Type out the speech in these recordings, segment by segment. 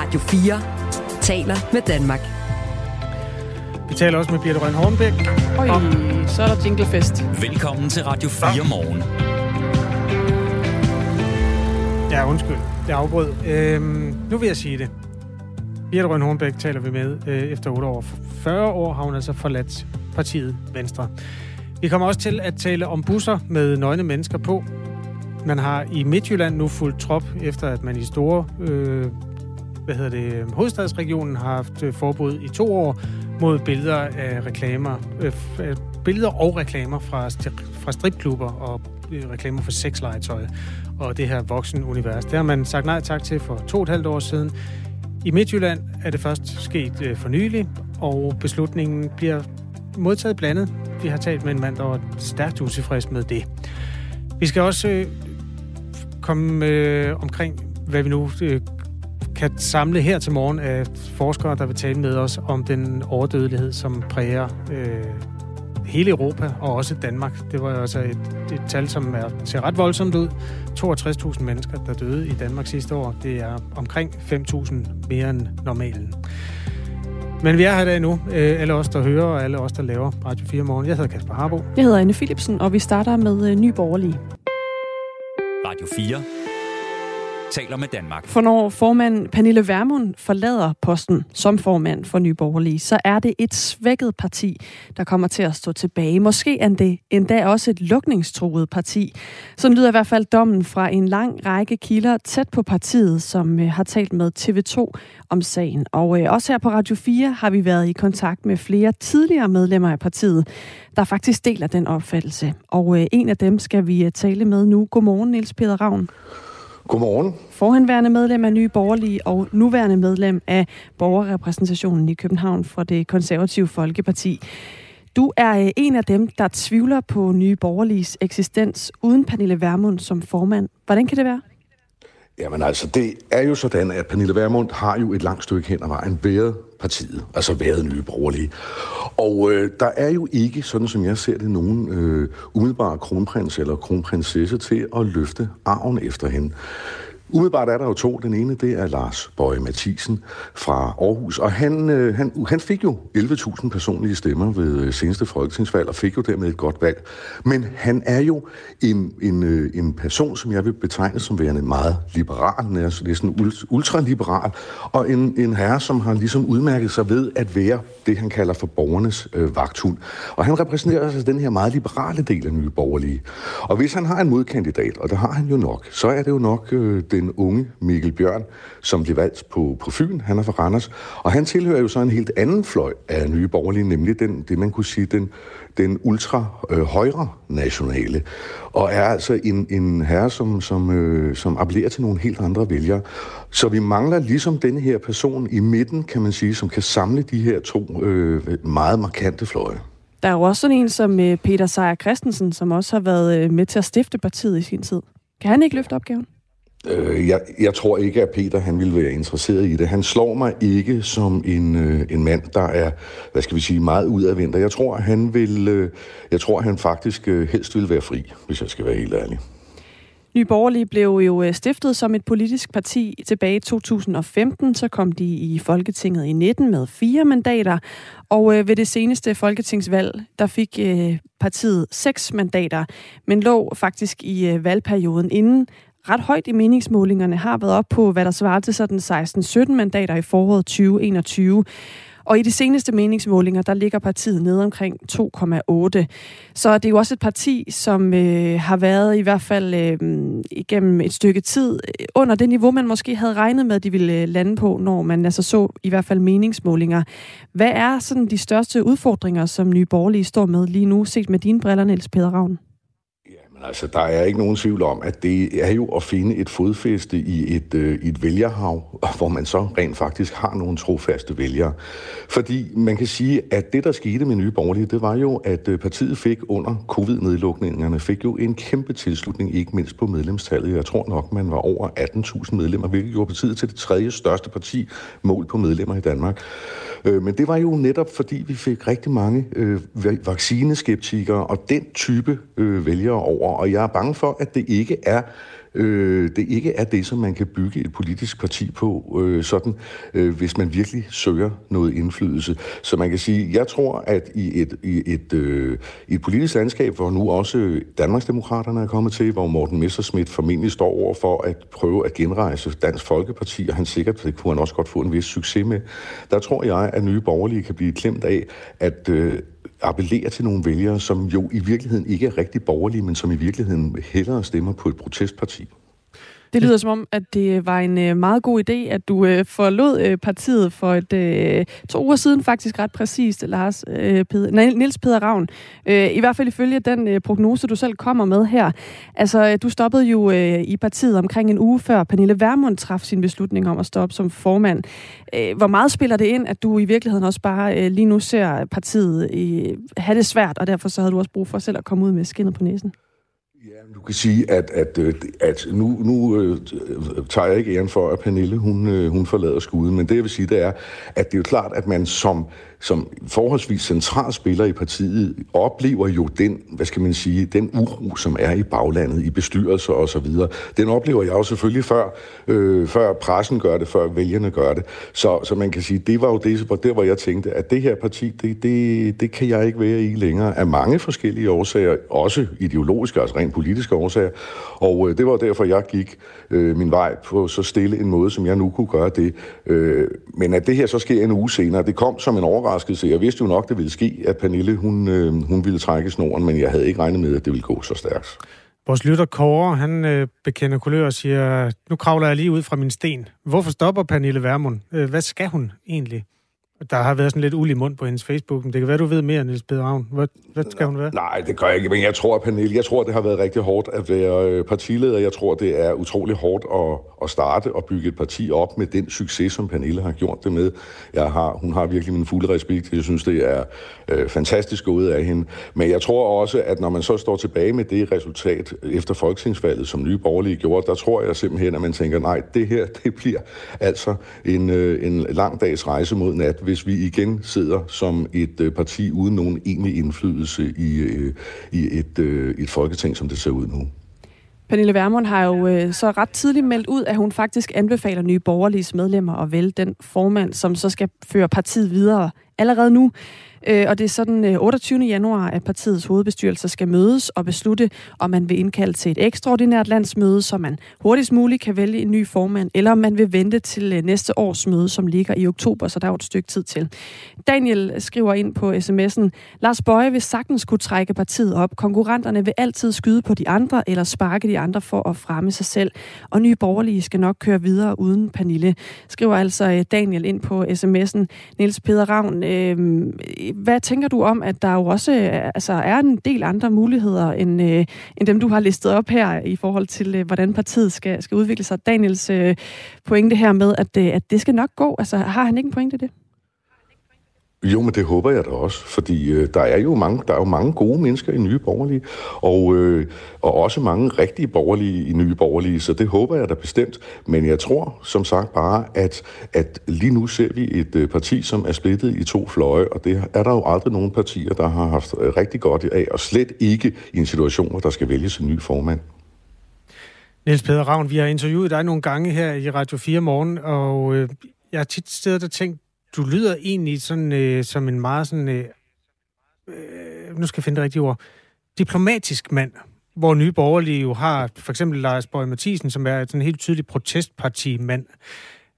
Radio 4 taler med Danmark. Vi taler også med Birte Røn Hornbæk. Oj, om... så er der jinglefest. Velkommen til Radio 4 morgen. Ja, undskyld. Jeg afbrød. Øhm, nu vil jeg sige det. Birte Røn Hornbæk taler vi med øh, efter 8 år. For 40 år har hun altså forladt partiet Venstre. Vi kommer også til at tale om busser med nøgne mennesker på. Man har i Midtjylland nu fuldt trop, efter at man i store øh, hvad hedder det, øhm, hovedstadsregionen har haft øh, forbud i to år mod billeder af reklamer, øh, øh billeder og reklamer fra, fra stripklubber og øh, reklamer for sexlegetøj og det her voksenunivers. Det har man sagt nej tak til for to og et halvt år siden. I Midtjylland er det først sket øh, for nylig, og beslutningen bliver modtaget blandet. Vi har talt med en mand, der var stærkt utilfreds med det. Vi skal også øh, komme øh, omkring, hvad vi nu øh, kan samle her til morgen af forskere, der vil tale med os om den overdødelighed, som præger øh, hele Europa og også Danmark. Det var altså et, et tal, som er, ser ret voldsomt ud. 62.000 mennesker, der døde i Danmark sidste år. Det er omkring 5.000 mere end normalen. Men vi er her i dag nu. Øh, alle os, der hører, og alle os, der laver Radio 4 morgen. Jeg hedder Kasper Harbo. Jeg hedder Anne Philipsen, og vi starter med øh, Ny Borgerlige. Radio 4 taler med Danmark. For når formand Pernille Vermund forlader posten som formand for Nye Borgerlige, så er det et svækket parti, der kommer til at stå tilbage. Måske er det endda også et lukningstruet parti. Sådan lyder i hvert fald dommen fra en lang række kilder tæt på partiet, som øh, har talt med TV2 om sagen. Og øh, også her på Radio 4 har vi været i kontakt med flere tidligere medlemmer af partiet, der faktisk deler den opfattelse. Og øh, en af dem skal vi øh, tale med nu. Godmorgen, Niels Peter Ravn. Godmorgen. Forhenværende medlem af Nye Borgerlige og nuværende medlem af borgerrepræsentationen i København for det konservative Folkeparti. Du er øh, en af dem, der tvivler på Nye Borgerliges eksistens uden Pernille Vermund som formand. Hvordan kan det være? Jamen altså, det er jo sådan, at Pernille Vermund har jo et langt stykke hen ad vejen været partiet, altså været nye borgerlige. Og øh, der er jo ikke, sådan som jeg ser det, nogen øh, umiddelbare kronprins eller kronprinsesse til at løfte arven efter hende. Umiddelbart er der jo to. Den ene, det er Lars Bøje Mathisen fra Aarhus, og han, øh, han, han fik jo 11.000 personlige stemmer ved øh, seneste folketingsvalg, og fik jo dermed et godt valg. Men han er jo en, en, øh, en person, som jeg vil betegne som værende meget liberal, altså det er ultraliberal, og en, en herre, som har ligesom udmærket sig ved at være det, han kalder for borgernes øh, vagthund. Og han repræsenterer altså den her meget liberale del af nye borgerlige. Og hvis han har en modkandidat, og det har han jo nok, så er det jo nok øh, det den unge Mikkel Bjørn, som blev valgt på, på Fyn. Han er fra Randers. Og han tilhører jo så en helt anden fløj af nye borgerlige, nemlig den, det, man kunne sige, den, den ultra-højre øh, nationale. Og er altså en, en herre, som, som, øh, som appellerer til nogle helt andre vælgere. Så vi mangler ligesom denne her person i midten, kan man sige, som kan samle de her to øh, meget markante fløje. Der er jo også sådan en som øh, Peter Sejer Christensen, som også har været øh, med til at stifte partiet i sin tid. Kan han ikke løfte opgaven? Øh, jeg, jeg tror ikke, at Peter han ville være interesseret i det. Han slår mig ikke som en, øh, en mand, der er, hvad skal vi sige, meget udadvendt. Jeg tror, han vil, øh, jeg tror, han faktisk øh, helst ville være fri, hvis jeg skal være helt ærlig. Nye Borgerlige blev jo øh, stiftet som et politisk parti tilbage i 2015. Så kom de i Folketinget i 19 med fire mandater. Og øh, ved det seneste folketingsvalg, der fik øh, partiet seks mandater, men lå faktisk i valgperioden inden ret højt i meningsmålingerne, har været op på, hvad der svarer til sådan 16-17 mandater i foråret 2021. Og i de seneste meningsmålinger, der ligger partiet nede omkring 2,8. Så det er jo også et parti, som øh, har været i hvert fald øh, igennem et stykke tid øh, under det niveau, man måske havde regnet med, at de ville øh, lande på, når man altså så i hvert fald meningsmålinger. Hvad er sådan de største udfordringer, som Nye Borgerlige står med lige nu, set med dine briller, Niels Peder Ravn? Altså, der er ikke nogen tvivl om, at det er jo at finde et fodfæste i et, øh, et vælgerhav, hvor man så rent faktisk har nogle trofaste vælgere. Fordi man kan sige, at det, der skete med Nye Borgerlige, det var jo, at øh, partiet fik under covid-nedlukningerne, fik jo en kæmpe tilslutning, ikke mindst på medlemstallet. Jeg tror nok, man var over 18.000 medlemmer, hvilket gjorde partiet til det tredje største parti mål på medlemmer i Danmark. Øh, men det var jo netop, fordi vi fik rigtig mange øh, vaccineskeptikere og den type øh, vælgere over. Og jeg er bange for, at det ikke er øh, det ikke er det, som man kan bygge et politisk parti på, øh, sådan, øh, hvis man virkelig søger noget indflydelse. Så man kan sige, jeg tror, at i et, i et, øh, i et politisk landskab, hvor nu også Danmarksdemokraterne er kommet til, hvor Morten Messerschmidt formentlig står over for at prøve at genrejse Dansk Folkeparti, og han sikkert, det kunne han også godt få en vis succes med, der tror jeg, at nye borgerlige kan blive klemt af, at øh, appellerer til nogle vælgere, som jo i virkeligheden ikke er rigtig borgerlige, men som i virkeligheden hellere stemmer på et protestparti. Det lyder som om, at det var en øh, meget god idé, at du øh, forlod øh, partiet for et to uger siden, faktisk ret præcist, Lars Peder, nej, Niels Peder Ravn. I hvert fald ifølge den prognose, du selv kommer med her. Altså, du stoppede jo i partiet omkring en uge før Pernille Vermund traf sin beslutning om at stoppe som formand. Hvor meget spiller det ind, at du i virkeligheden også bare lige nu ser partiet have det svært, og derfor så havde du også brug for selv at komme ud med skinnet på næsen? Ja, du kan sige, at, at, øh, at nu, nu øh, øh, tager jeg ikke æren for, at Pernille hun, øh, hun forlader skuden, men det jeg vil sige, det er, at det er jo klart, at man som som forholdsvis central spiller i partiet, oplever jo den, hvad skal man sige, den uro, som er i baglandet, i bestyrelser og så videre. Den oplever jeg jo selvfølgelig før, øh, før pressen gør det, før vælgerne gør det. Så, så man kan sige, det var jo det, hvor der, hvor jeg tænkte, at det her parti, det, det, det kan jeg ikke være i længere, af mange forskellige årsager, også ideologiske, altså rent politiske årsager. Og øh, det var derfor, jeg gik øh, min vej på så stille en måde, som jeg nu kunne gøre det. Øh, men at det her så sker en uge senere, det kom som en overraskelse. Jeg vidste jo nok, det ville ske, at Pernille hun, øh, hun ville trække snoren, men jeg havde ikke regnet med, at det ville gå så stærkt. Vores lytter Kåre, han øh, bekender kulør og siger, nu kravler jeg lige ud fra min sten. Hvorfor stopper Pernille Vermund? Øh, hvad skal hun egentlig? Der har været sådan lidt ulig mund på hendes Facebook, men det kan være, du ved mere, Niels Peder Ravn. Hvad, hvad skal hun være? Nej, det gør jeg ikke, men jeg tror, Pernille, jeg tror, det har været rigtig hårdt at være øh, partileder. Jeg tror, det er utrolig hårdt at, at starte og bygge et parti op med den succes, som Pernille har gjort det med. Jeg har, hun har virkelig min fulde respekt. Jeg synes, det er øh, fantastisk gået af hende. Men jeg tror også, at når man så står tilbage med det resultat efter folketingsvalget, som nye borgerlige gjorde, der tror jeg simpelthen, at man tænker, nej, det her, det bliver altså en, øh, en lang dags rejse mod nat, hvis vi igen sidder som et øh, parti uden nogen egentlig indflydelse i, øh, i et, øh, et folketing, som det ser ud nu. Pernille Vermund har jo øh, så ret tidligt meldt ud, at hun faktisk anbefaler nye borgerlige medlemmer at vælge den formand, som så skal føre partiet videre allerede nu. Øh, og det er sådan øh, 28. Januar, at partiets hovedbestyrelse skal mødes og beslutte, om man vil indkalde til et ekstraordinært landsmøde, så man hurtigst muligt kan vælge en ny formand, eller om man vil vente til øh, næste års møde, som ligger i oktober, så der er jo et stykke tid til. Daniel skriver ind på sms'en, Lars Bøje vil sagtens kunne trække partiet op. Konkurrenterne vil altid skyde på de andre, eller sparke de andre for at fremme sig selv. Og nye borgerlige skal nok køre videre uden Pernille. Skriver altså øh, Daniel ind på sms'en. Niels Peder Ravn, øh, hvad tænker du om, at der jo også øh, altså, er en del andre muligheder, end, øh, end dem, du har listet op her, i forhold til, øh, hvordan partiet skal, skal udvikle sig? Daniels øh, pointe her med, at, øh, at det skal nok gå. Altså, har han ikke en pointe det? Jo, men det håber jeg da også, fordi øh, der er jo mange, der er jo mange gode mennesker i Nye Borgerlige, og, øh, og også mange rigtige borgerlige i Nye Borgerlige, så det håber jeg da bestemt. Men jeg tror som sagt bare, at, at lige nu ser vi et øh, parti, som er splittet i to fløje, og det er der jo aldrig nogen partier, der har haft øh, rigtig godt af, og slet ikke i en situation, hvor der skal vælges en ny formand. Niels Peder Ravn, vi har interviewet dig nogle gange her i Radio 4 morgen, og øh, jeg har tit stedet og tænkt, du lyder egentlig sådan, øh, som en meget sådan, øh, øh, nu skal jeg finde det rigtige ord, diplomatisk mand, hvor nye borgerlige jo har for eksempel Lars Borg Mathisen, som er sådan en helt tydelig protestparti-mand.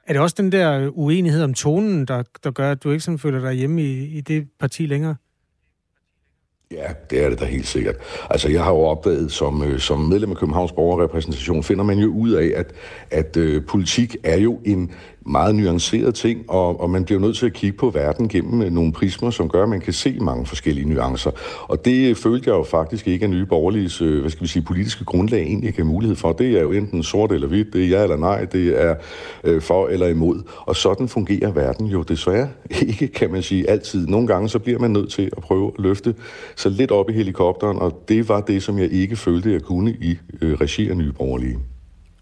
Er det også den der uenighed om tonen, der, der gør, at du ikke sådan føler dig hjemme i, i det parti længere? Ja, det er det da helt sikkert. Altså, jeg har jo opdaget, som, øh, som medlem af Københavns Borgerrepræsentation, finder man jo ud af, at, at øh, politik er jo en meget nuanceret ting, og, og man bliver nødt til at kigge på verden gennem øh, nogle prismer, som gør, at man kan se mange forskellige nuancer. Og det øh, følte jeg jo faktisk ikke, at nye Borgerliges øh, hvad skal vi sige, politiske grundlag egentlig ikke har mulighed for. Det er jo enten sort eller hvidt, det er ja eller nej, det er øh, for eller imod. Og sådan fungerer verden jo desværre ikke, kan man sige, altid. Nogle gange så bliver man nødt til at prøve at løfte så lidt op i helikopteren, og det var det, som jeg ikke følte, jeg kunne i øh, regi af nye borgerlige.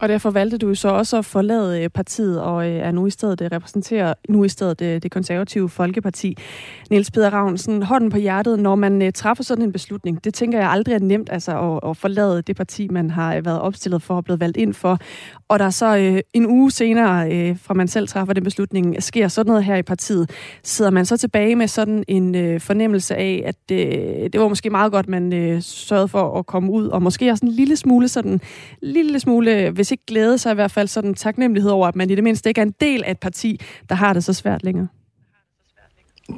Og derfor valgte du så også at forlade øh, partiet og øh, er nu i stedet øh, repræsenterer nu i stedet det konservative Folkeparti. Niels Peter Ravnsen, hånden på hjertet, når man træffer sådan en beslutning, det tænker jeg aldrig er nemt altså at, at forlade det parti, man har været opstillet for og blevet valgt ind for. Og der så øh, en uge senere, øh, fra man selv træffer den beslutning, sker sådan noget her i partiet. Sidder man så tilbage med sådan en øh, fornemmelse af, at øh, det var måske meget godt, man øh, sørgede for at komme ud, og måske også en lille smule sådan, lille smule, hvis ikke glæde, så i hvert fald sådan taknemmelighed over, at man i det mindste ikke er en del af et parti, der har det så svært længere.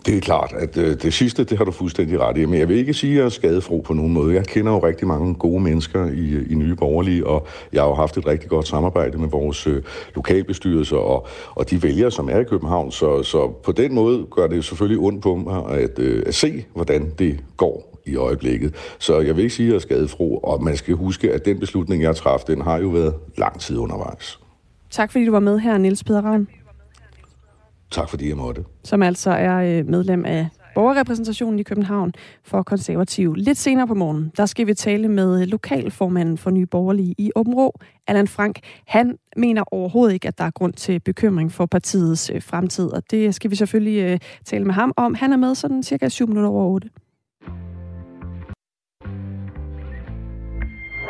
Det er klart, at øh, det sidste, det har du fuldstændig ret i. Men jeg vil ikke sige, at jeg er skadefro på nogen måde. Jeg kender jo rigtig mange gode mennesker i, i Nye Borgerlige, og jeg har jo haft et rigtig godt samarbejde med vores øh, lokalbestyrelser og, og de vælgere, som er i København. Så, så på den måde gør det selvfølgelig ondt på mig at, øh, at se, hvordan det går i øjeblikket. Så jeg vil ikke sige, at jeg er skadefro, og man skal huske, at den beslutning, jeg træffede, den har jo været lang tid undervejs. Tak fordi du var med her, Niels Peder Ravn. Tak fordi jeg måtte. Som altså er øh, medlem af borgerrepræsentationen i København for konservativ. Lidt senere på morgen, der skal vi tale med lokalformanden for Nye Borgerlige i Åben Rå, Allan Frank. Han mener overhovedet ikke, at der er grund til bekymring for partiets øh, fremtid, og det skal vi selvfølgelig øh, tale med ham om. Han er med sådan cirka 7 minutter over 8.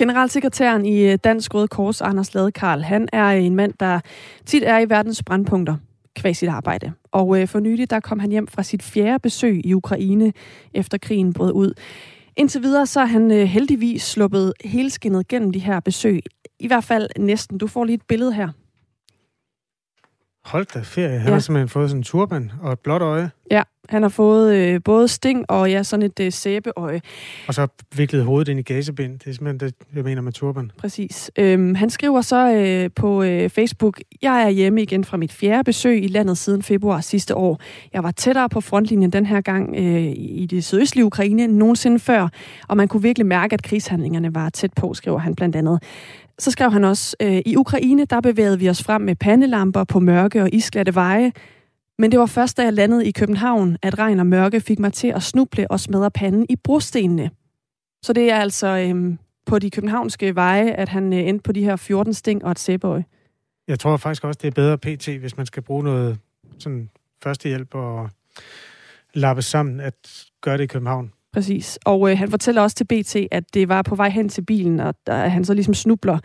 Generalsekretæren i øh, Dansk Røde Kors, Anders Lade Karl, han er øh, en mand, der tit er i verdens brandpunkter kvæg sit arbejde. Og øh, for nylig, der kom han hjem fra sit fjerde besøg i Ukraine, efter krigen brød ud. Indtil videre, så er han øh, heldigvis sluppet helskinnet gennem de her besøg. I hvert fald næsten. Du får lige et billede her. Hold da ferie. Han ja. har simpelthen fået sådan en turban og et blåt øje. Ja, han har fået øh, både sting og ja, sådan et øh, sæbeøje. Og så viklet hovedet ind i gasebind. Det er simpelthen det, jeg mener med turban. Præcis. Øhm, han skriver så øh, på øh, Facebook, Jeg er hjemme igen fra mit fjerde besøg i landet siden februar sidste år. Jeg var tættere på frontlinjen den her gang øh, i det sydøstlige Ukraine end nogensinde før, og man kunne virkelig mærke, at krigshandlingerne var tæt på, skriver han blandt andet. Så skrev han også, øh, i Ukraine, der bevægede vi os frem med pandelamper på mørke og isglatte veje. Men det var først, da jeg landede i København, at regn og mørke fik mig til at snuble og smadre panden i brostenene. Så det er altså øhm, på de københavnske veje, at han øh, endte på de her 14 sting og et sæbøj. Jeg tror faktisk også, det er bedre PT, hvis man skal bruge noget sådan førstehjælp og lappe sammen, at gøre det i København. Præcis. Og øh, han fortæller også til BT, at det var på vej hen til bilen, og der, han så ligesom snubler,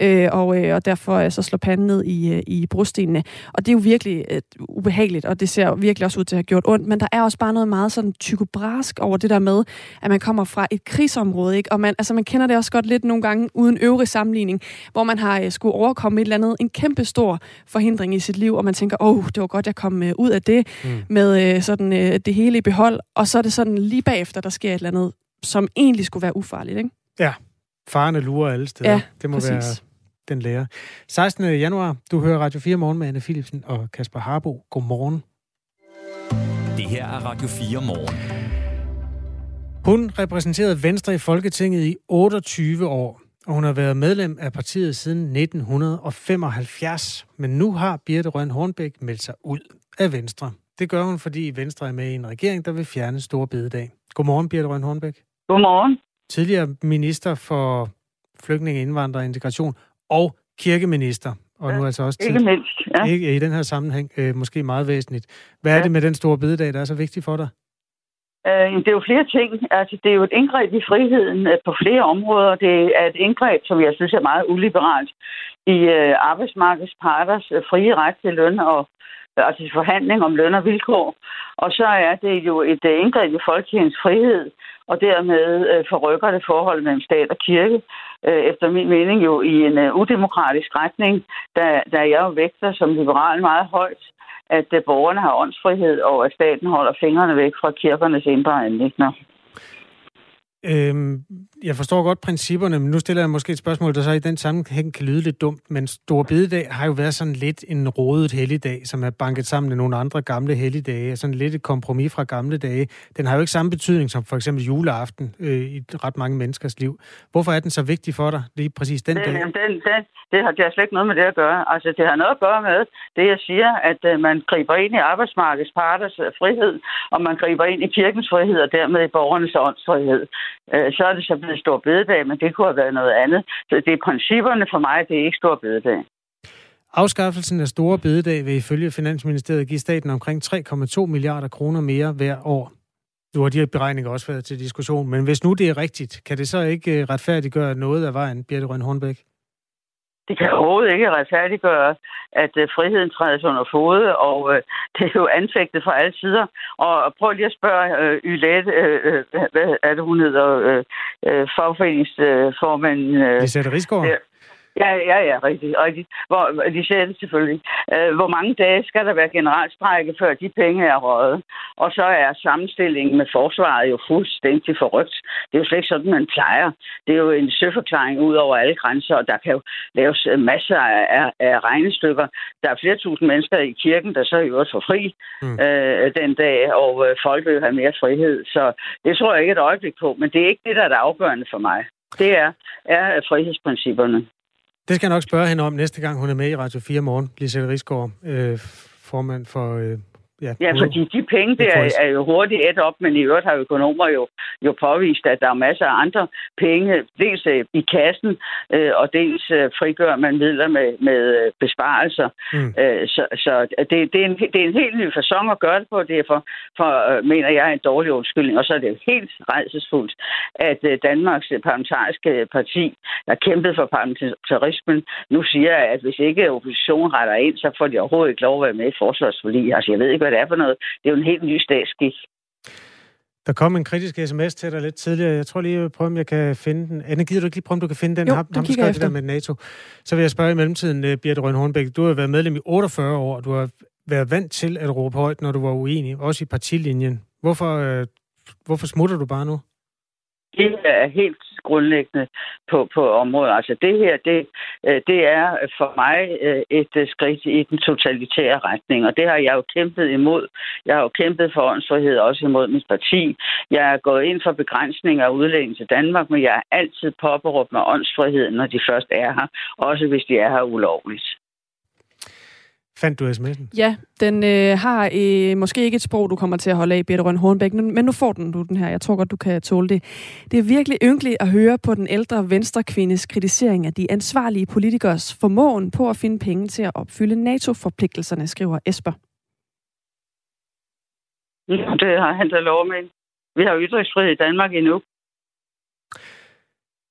øh, og, øh, og derfor øh, så slår panden ned i, øh, i brostenene. Og det er jo virkelig øh, ubehageligt, og det ser virkelig også ud til at have gjort ondt, men der er også bare noget meget sådan tykobrask over det der med, at man kommer fra et krigsområde, ikke? og man, altså, man kender det også godt lidt nogle gange uden øvrig sammenligning, hvor man har øh, skulle overkomme et eller andet, en kæmpe stor forhindring i sit liv, og man tænker, åh, oh, det var godt, jeg kom øh, ud af det, mm. med øh, sådan øh, det hele i behold, og så er det sådan lige bagefter, der sker et eller andet, som egentlig skulle være ufarligt, ikke? Ja, farerne lurer alle steder. Ja, det må præcis. være den lærer. 16. januar, du hører Radio 4 morgen med Anne Philipsen og Kasper Harbo. Godmorgen. Det her er Radio 4 morgen. Hun repræsenterede Venstre i Folketinget i 28 år, og hun har været medlem af partiet siden 1975. Men nu har Birte Røn Hornbæk meldt sig ud af Venstre. Det gør hun, fordi Venstre er med i en regering, der vil fjerne store bededag. Godmorgen, Birte Røn Hornbæk. Godmorgen. Tidligere minister for flygtninge, indvandrere og integration og kirkeminister. Og ja, nu altså også ikke mindst, ja. ikke, i den her sammenhæng øh, måske meget væsentligt. Hvad ja. er det med den store bededag, der er så vigtig for dig? Øh, det er jo flere ting. Altså, det er jo et indgreb i friheden øh, på flere områder. Det er et indgreb, som jeg synes er meget uliberalt i øh, arbejdsmarkedsparters øh, frie ret til løn og altså forhandling om løn og vilkår. Og så er det jo et øh, indgreb i folkekirkens frihed, og dermed øh, forrykker det forholdet mellem stat og kirke, øh, efter min mening jo i en udemokratisk retning, da, da jeg jo vægter som liberal meget højt, at borgerne har åndsfrihed, og at staten holder fingrene væk fra kirkernes indre anlægner. Øhm, jeg forstår godt principperne, men nu stiller jeg måske et spørgsmål, der så i den sammenhæng kan lyde lidt dumt, men Store Bededag har jo været sådan lidt en rodet helligdag, som er banket sammen med nogle andre gamle helligdage, sådan lidt et kompromis fra gamle dage. Den har jo ikke samme betydning som for eksempel juleaften øh, i ret mange menneskers liv. Hvorfor er den så vigtig for dig, lige præcis den det, dag? Den, den, det har, har slet ikke noget med det at gøre. Altså, det har noget at gøre med det, jeg siger, at uh, man griber ind i arbejdsmarkedets parters uh, frihed, og man griber ind i kirkens frihed, og dermed i borgernes åndsfrihed. Øh, så er det så blevet stor bededag, men det kunne have været noget andet. Så det er principperne for mig, det er ikke stor bededag. Afskaffelsen af store bededag vil ifølge Finansministeriet give staten omkring 3,2 milliarder kroner mere hver år. Nu har de her beregninger også været til diskussion, men hvis nu det er rigtigt, kan det så ikke øh, retfærdiggøre noget af vejen, Birte Røn Hornbæk? Det kan overhovedet ikke retfærdiggøre, at uh, friheden trædes under fod, og uh, det er jo anfægtet fra alle sider. Og prøv lige at spørge uh, Ylette, uh, hvad er det, hun hedder, uh, uh, fagforeningsformand. Uh, Lisette Rigsgaard? Uh, Ja, ja, ja, rigtigt. rigtigt. Hvor, de siger det selvfølgelig. Øh, hvor mange dage skal der være generalstrække, før de penge er røget? Og så er sammenstillingen med forsvaret jo fuldstændig forrygt. Det er jo slet ikke sådan, man plejer. Det er jo en søforklaring ud over alle grænser, og der kan jo laves masser af, af regnestykker. Der er flere tusind mennesker i kirken, der så i øvrigt får fri mm. øh, den dag, og øh, folk vil have mere frihed. Så det tror jeg ikke et øjeblik på, men det er ikke det, der er det afgørende for mig. Det er, er frihedsprincipperne. Det skal jeg nok spørge hende om næste gang, hun er med i Radio 4 morgen, Lisette Rigsgaard, øh, formand for øh, Ja, ja fordi de penge der er, er jo hurtigt et op, men i øvrigt har økonomer jo, jo påvist, at der er masser af andre penge, dels øh, i kassen, øh, og dels øh, frigør man midler med, med øh, besparelser. Mm. Øh, så så det, det, er en, det er en helt ny fasong at gøre det på, derfor for, øh, mener jeg en dårlig undskyldning. Og så er det helt rejsesfuldt, at Danmarks parlamentariske parti, der kæmpede for parlamentarismen, nu siger, at hvis ikke oppositionen retter ind, så får de overhovedet ikke lov at være med i forsvarsforlig. Altså, jeg ved ikke, hvad det er for noget. Det er jo en helt ny statsskik. Der kom en kritisk sms til dig lidt tidligere. Jeg tror lige, jeg vil prøve, om jeg kan finde den. Anne, gider du ikke lige prøve, om du kan finde den? Jo, ham, ham kigger det der med NATO. Så vil jeg spørge i mellemtiden, uh, Birte Røn Hornbæk. Du har været medlem i 48 år. Du har været vant til at råbe højt, når du var uenig, også i partilinjen. Hvorfor, uh, hvorfor smutter du bare nu? Det er helt grundlæggende på, på området. Altså det her, det, øh, det er for mig øh, et øh, skridt i den totalitære retning, og det har jeg jo kæmpet imod. Jeg har jo kæmpet for åndsfrihed også imod mit parti. Jeg er gået ind for begrænsning af udlænding til Danmark, men jeg har altid påberåbt mig åndsfriheden, når de først er her, også hvis de er her ulovligt. Fandt du sms'en? Ja, den øh, har øh, måske ikke et sprog, du kommer til at holde af, Birte Røn Hornbæk, men nu får den du den her. Jeg tror godt, du kan tåle det. Det er virkelig ynkeligt at høre på den ældre venstrekvindes kritisering af de ansvarlige politikers formåen på at finde penge til at opfylde NATO-forpligtelserne, skriver Esper. Ja, det har han da lov med. Vi har ytringsfrihed i Danmark endnu.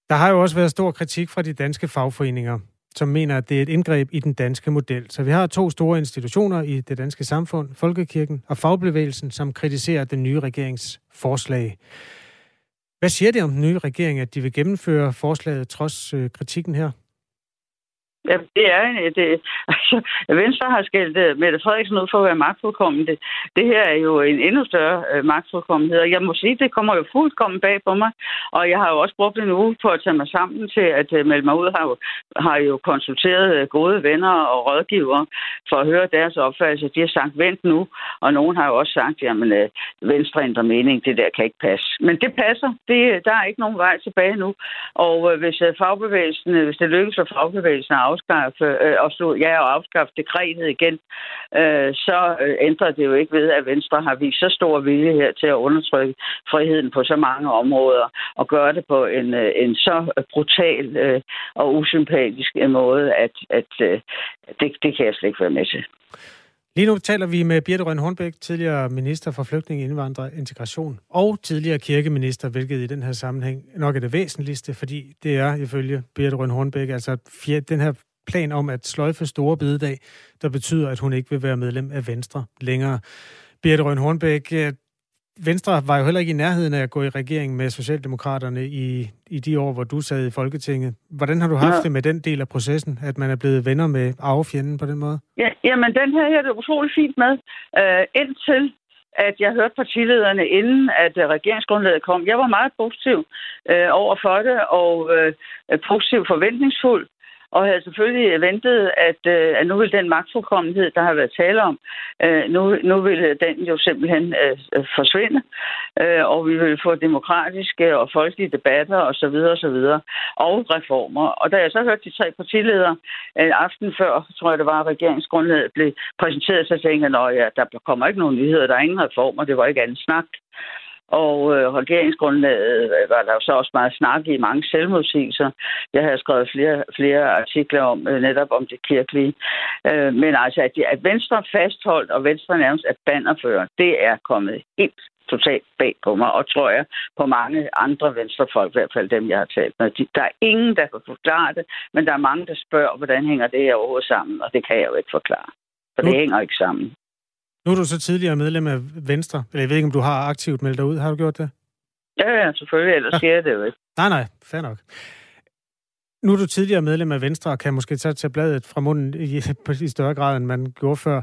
Der har jo også været stor kritik fra de danske fagforeninger som mener, at det er et indgreb i den danske model. Så vi har to store institutioner i det danske samfund, Folkekirken og Fagbevægelsen, som kritiserer den nye regerings forslag. Hvad siger det om den nye regering, at de vil gennemføre forslaget trods øh, kritikken her? Ja, det er det, altså, Venstre har skældt øh, Mette Frederiksen ud for at være magtfuldkommen. Det, det her er jo en endnu større øh, magtfuldkommenhed, og jeg må sige, det kommer jo fuldkommen bag på mig, og jeg har jo også brugt en uge på at tage mig sammen til at øh, melde mig ud, har jo, har jo konsulteret øh, gode venner og rådgivere for at høre deres opfattelse. De har sagt, vent nu, og nogen har jo også sagt, jamen øh, Venstre ændrer mening, det der kan ikke passe. Men det passer, det, der er ikke nogen vej tilbage nu, og øh, hvis øh, fagbevægelsen, øh, hvis det lykkes for fagbevægelsen at afskaffe, øh, og slå, ja, og afskaffe dekretet igen, øh, så øh, ændrer det jo ikke ved, at Venstre har vist så stor vilje her til at undertrykke friheden på så mange områder, og gøre det på en, øh, en så brutal øh, og usympatisk måde, at, at øh, det, det kan jeg slet ikke være med til. Lige nu taler vi med Birte Røn Hornbæk, tidligere minister for flygtninge, indvandrere, integration og tidligere kirkeminister, hvilket i den her sammenhæng nok er det væsentligste, fordi det er ifølge Birte Røn Hornbæk, altså den her plan om at sløjfe store bededag, der betyder, at hun ikke vil være medlem af Venstre længere. Birte Røn Hornbæk, Venstre var jo heller ikke i nærheden af at gå i regering med Socialdemokraterne i, i de år, hvor du sad i Folketinget. Hvordan har du haft ja. det med den del af processen, at man er blevet venner med arvefjenden på den måde? Ja, jamen, den her er det utrolig fint med. Uh, indtil at jeg hørte partilederne inden, at øh, regeringsgrundlaget kom. Jeg var meget positiv øh, over for det, og øh, positiv forventningsfuld og havde selvfølgelig ventet, at, øh, at nu ville den magtfuldkommenhed, der har været tale om, øh, nu, nu ville den jo simpelthen øh, forsvinde, øh, og vi ville få demokratiske og folkelige debatter osv. Og, så videre, og, så videre, og reformer. Og da jeg så hørte de tre partiledere en aften før, tror jeg det var, at regeringsgrundlaget blev præsenteret, så tænkte jeg, at ja, der kommer ikke nogen nyheder, der er ingen reformer, det var ikke andet snak. Og øh, regeringsgrundlaget øh, var der så også meget snak i mange selvmodsigelser. Jeg har skrevet flere, flere artikler om øh, netop om det kirkelige. Øh, men altså, at, at Venstre fastholdt, og Venstre nærmest er bannerfører, det er kommet helt totalt bag på mig, og tror jeg på mange andre venstrefolk, i hvert fald dem, jeg har talt med. Der er ingen, der kan forklare det, men der er mange, der spørger, hvordan hænger det her overhovedet sammen, og det kan jeg jo ikke forklare. For det hænger ikke sammen. Nu er du så tidligere medlem af Venstre. Eller jeg ved ikke, om du har aktivt meldt dig ud. Har du gjort det? Ja, ja, selvfølgelig. Ellers siger jeg det jo ikke. Nej, nej. Fair nok. Nu er du tidligere medlem af Venstre, og kan måske så tage bladet fra munden i, i større grad, end man gjorde før.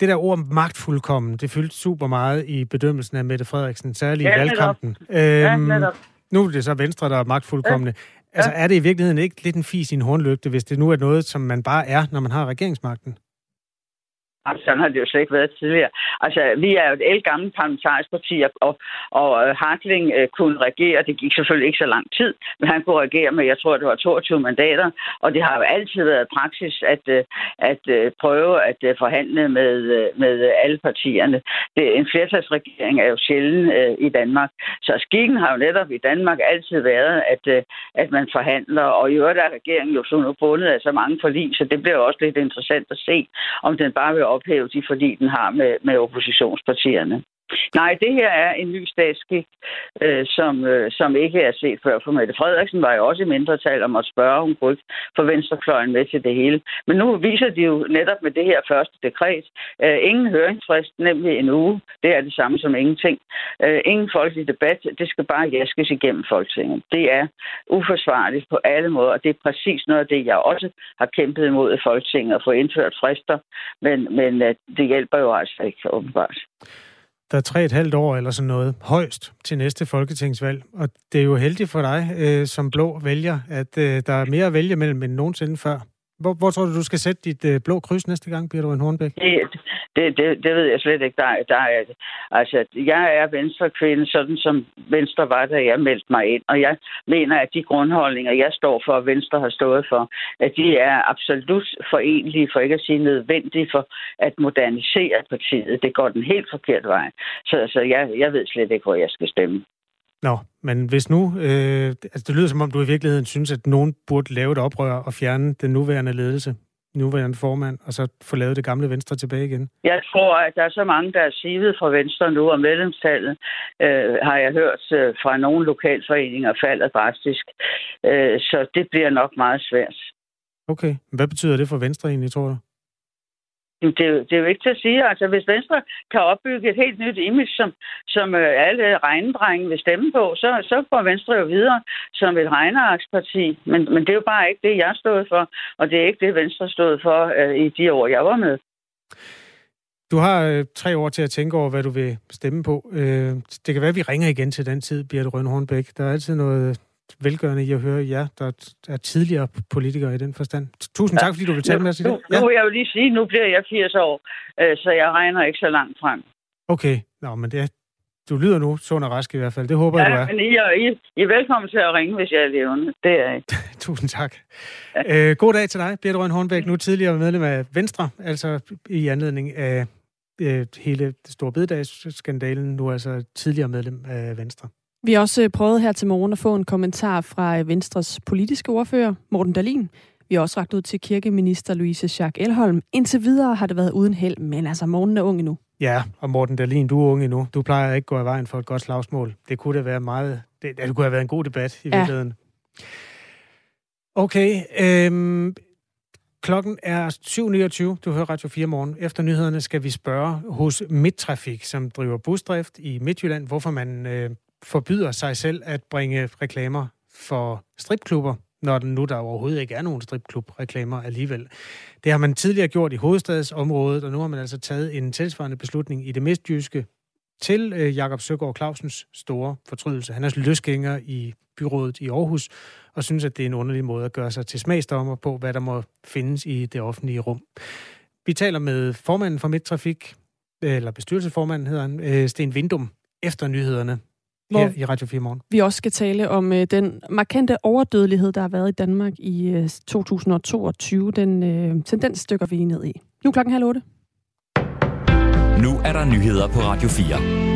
Det der ord magtfuldkommen, det fyldte super meget i bedømmelsen af Mette Frederiksen, særligt ja, i valgkampen. Øhm, ja, nu er det så Venstre, der er magtfuldkommende. Ja. Altså, er det i virkeligheden ikke lidt en fis i en hornlygte, hvis det nu er noget, som man bare er, når man har regeringsmagten? Altså, sådan har det jo slet ikke været tidligere. Altså, vi er jo et elgammelt parlamentarisk parti, og, og øh, Hartling øh, kunne regere. Det gik selvfølgelig ikke så lang tid, men han kunne regere med, jeg tror, det var 22 mandater. Og det har jo altid været praksis at, øh, at øh, prøve at øh, forhandle med, øh, med alle partierne. Det, en flertalsregering er jo sjældent øh, i Danmark. Så skikken har jo netop i Danmark altid været, at, øh, at man forhandler. Og i øvrigt er regeringen jo så nu bundet af så mange forlig, så det bliver jo også lidt interessant at se, om den bare vil ophæve de fordi den har med, med oppositionspartierne. Nej, det her er en ny statsskik, øh, som, øh, som ikke er set før. For Mette Frederiksen var jo også i mindretal om at spørge, hun kunne ikke få venstrefløjen med til det hele. Men nu viser de jo netop med det her første dekret, øh, ingen høringsfrist, nemlig en uge. Det er det samme som ingenting. Øh, ingen folkelig debat, det skal bare jaskes igennem Folketinget. Det er uforsvarligt på alle måder, og det er præcis noget af det, jeg også har kæmpet imod i Folketinget, at få indført frister. Men, men øh, det hjælper jo altså ikke, åbenbart der er tre et halvt år eller sådan noget højst til næste folketingsvalg. Og det er jo heldigt for dig øh, som blå vælger, at øh, der er mere at vælge mellem end nogensinde før. Hvor, hvor tror du, du skal sætte dit øh, blå kryds næste gang, en Hornbæk? Det, det, det, det ved jeg slet ikke. Der, der er, altså, jeg er venstrekvinde, sådan som Venstre var, da jeg meldte mig ind. Og jeg mener, at de grundholdninger, jeg står for, og Venstre har stået for, at de er absolut forenlige, for ikke at sige nødvendige for at modernisere partiet. Det går den helt forkerte vej. Så, så jeg, jeg ved slet ikke, hvor jeg skal stemme. Nå, men hvis nu, øh, altså det lyder som om du i virkeligheden synes, at nogen burde lave et oprør og fjerne den nuværende ledelse, nuværende formand, og så få lavet det gamle Venstre tilbage igen? Jeg tror, at der er så mange, der er sivet fra Venstre nu, og medlemstallet øh, har jeg hørt øh, fra nogle lokalforeninger falder drastisk. Øh, så det bliver nok meget svært. Okay. Hvad betyder det for Venstre egentlig, tror du? Det det er jo ikke til at sige. Altså, hvis Venstre kan opbygge et helt nyt image, som, som øh, alle regnedrenge vil stemme på, så, så går Venstre jo videre som et regnearksparti. Men, men det er jo bare ikke det, jeg stod for, og det er ikke det, Venstre stod for øh, i de år, jeg var med. Du har øh, tre år til at tænke over, hvad du vil stemme på. Øh, det kan være, at vi ringer igen til den tid, Birte Rønne Hornbæk. Der er altid noget velgørende i at høre jer, der er tidligere politikere i den forstand. Tusind ja. tak, fordi du vil tale med os i det. Ja. Nu vil jeg jo lige sige, nu bliver jeg 80 år, øh, så jeg regner ikke så langt frem. Okay, Nå, men det, du lyder nu sund og rask i hvert fald. Det håber ja, jeg, du er. men I er, I, I er velkommen til at ringe, hvis jeg er levende. Det er jeg. Tusind tak. Ja. Øh, god dag til dig, Birte Røn Hornbæk, nu tidligere medlem af Venstre, altså i anledning af øh, hele Storbededagsskandalen, nu altså tidligere medlem af Venstre. Vi har også øh, prøvet her til morgen at få en kommentar fra øh, Venstres politiske ordfører, Morten Dalin. Vi har også ragt ud til kirkeminister Louise Schack Elholm. Indtil videre har det været uden held, men altså, morgen er ung endnu. Ja, og Morten Dalin, du er ung endnu. Du plejer ikke at gå i vejen for et godt slagsmål. Det kunne da være meget... Det, det kunne have været en god debat i ja. virkeligheden. Okay, øhm, Klokken er 7.29. Du hører Radio 4 morgen. Efter nyhederne skal vi spørge hos Midtrafik, som driver busdrift i Midtjylland, hvorfor man øh, forbyder sig selv at bringe reklamer for stripklubber, når den nu der overhovedet ikke er nogen stripklub-reklamer alligevel. Det har man tidligere gjort i hovedstadsområdet, og nu har man altså taget en tilsvarende beslutning i det mestjyske til øh, Jakob Søgaard Clausens store fortrydelse. Han er løsgænger i byrådet i Aarhus, og synes, at det er en underlig måde at gøre sig til smagsdommer på, hvad der må findes i det offentlige rum. Vi taler med formanden for Midtrafik, eller bestyrelsesformanden hedder han, øh, Sten Vindum, efter nyhederne her i Radio 4 morgen. Vi også skal tale om øh, den markante overdødelighed, der har været i Danmark i øh, 2022. Den øh, tendens stykker vi ned i. Nu klokken halv otte. Nu er der nyheder på Radio 4.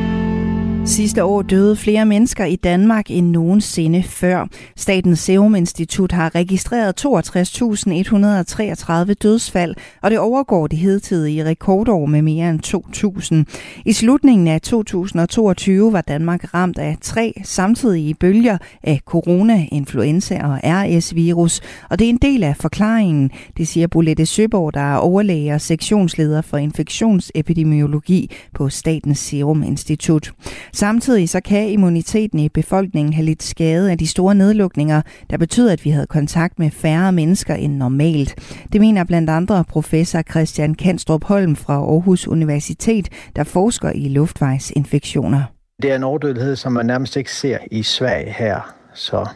Sidste år døde flere mennesker i Danmark end nogensinde før. Statens Serum Institut har registreret 62.133 dødsfald, og det overgår det hidtidige rekordår med mere end 2.000. I slutningen af 2022 var Danmark ramt af tre samtidige bølger af corona, influenza og RS-virus, og det er en del af forklaringen, det siger Bolette Søborg, der er overlæge og sektionsleder for infektionsepidemiologi på Statens Serum Institut. Samtidig så kan immuniteten i befolkningen have lidt skade af de store nedlukninger, der betyder, at vi havde kontakt med færre mennesker end normalt. Det mener blandt andre professor Christian Kanstrup Holm fra Aarhus Universitet, der forsker i luftvejsinfektioner. Det er en overdødelighed, som man nærmest ikke ser i Sverige her. Så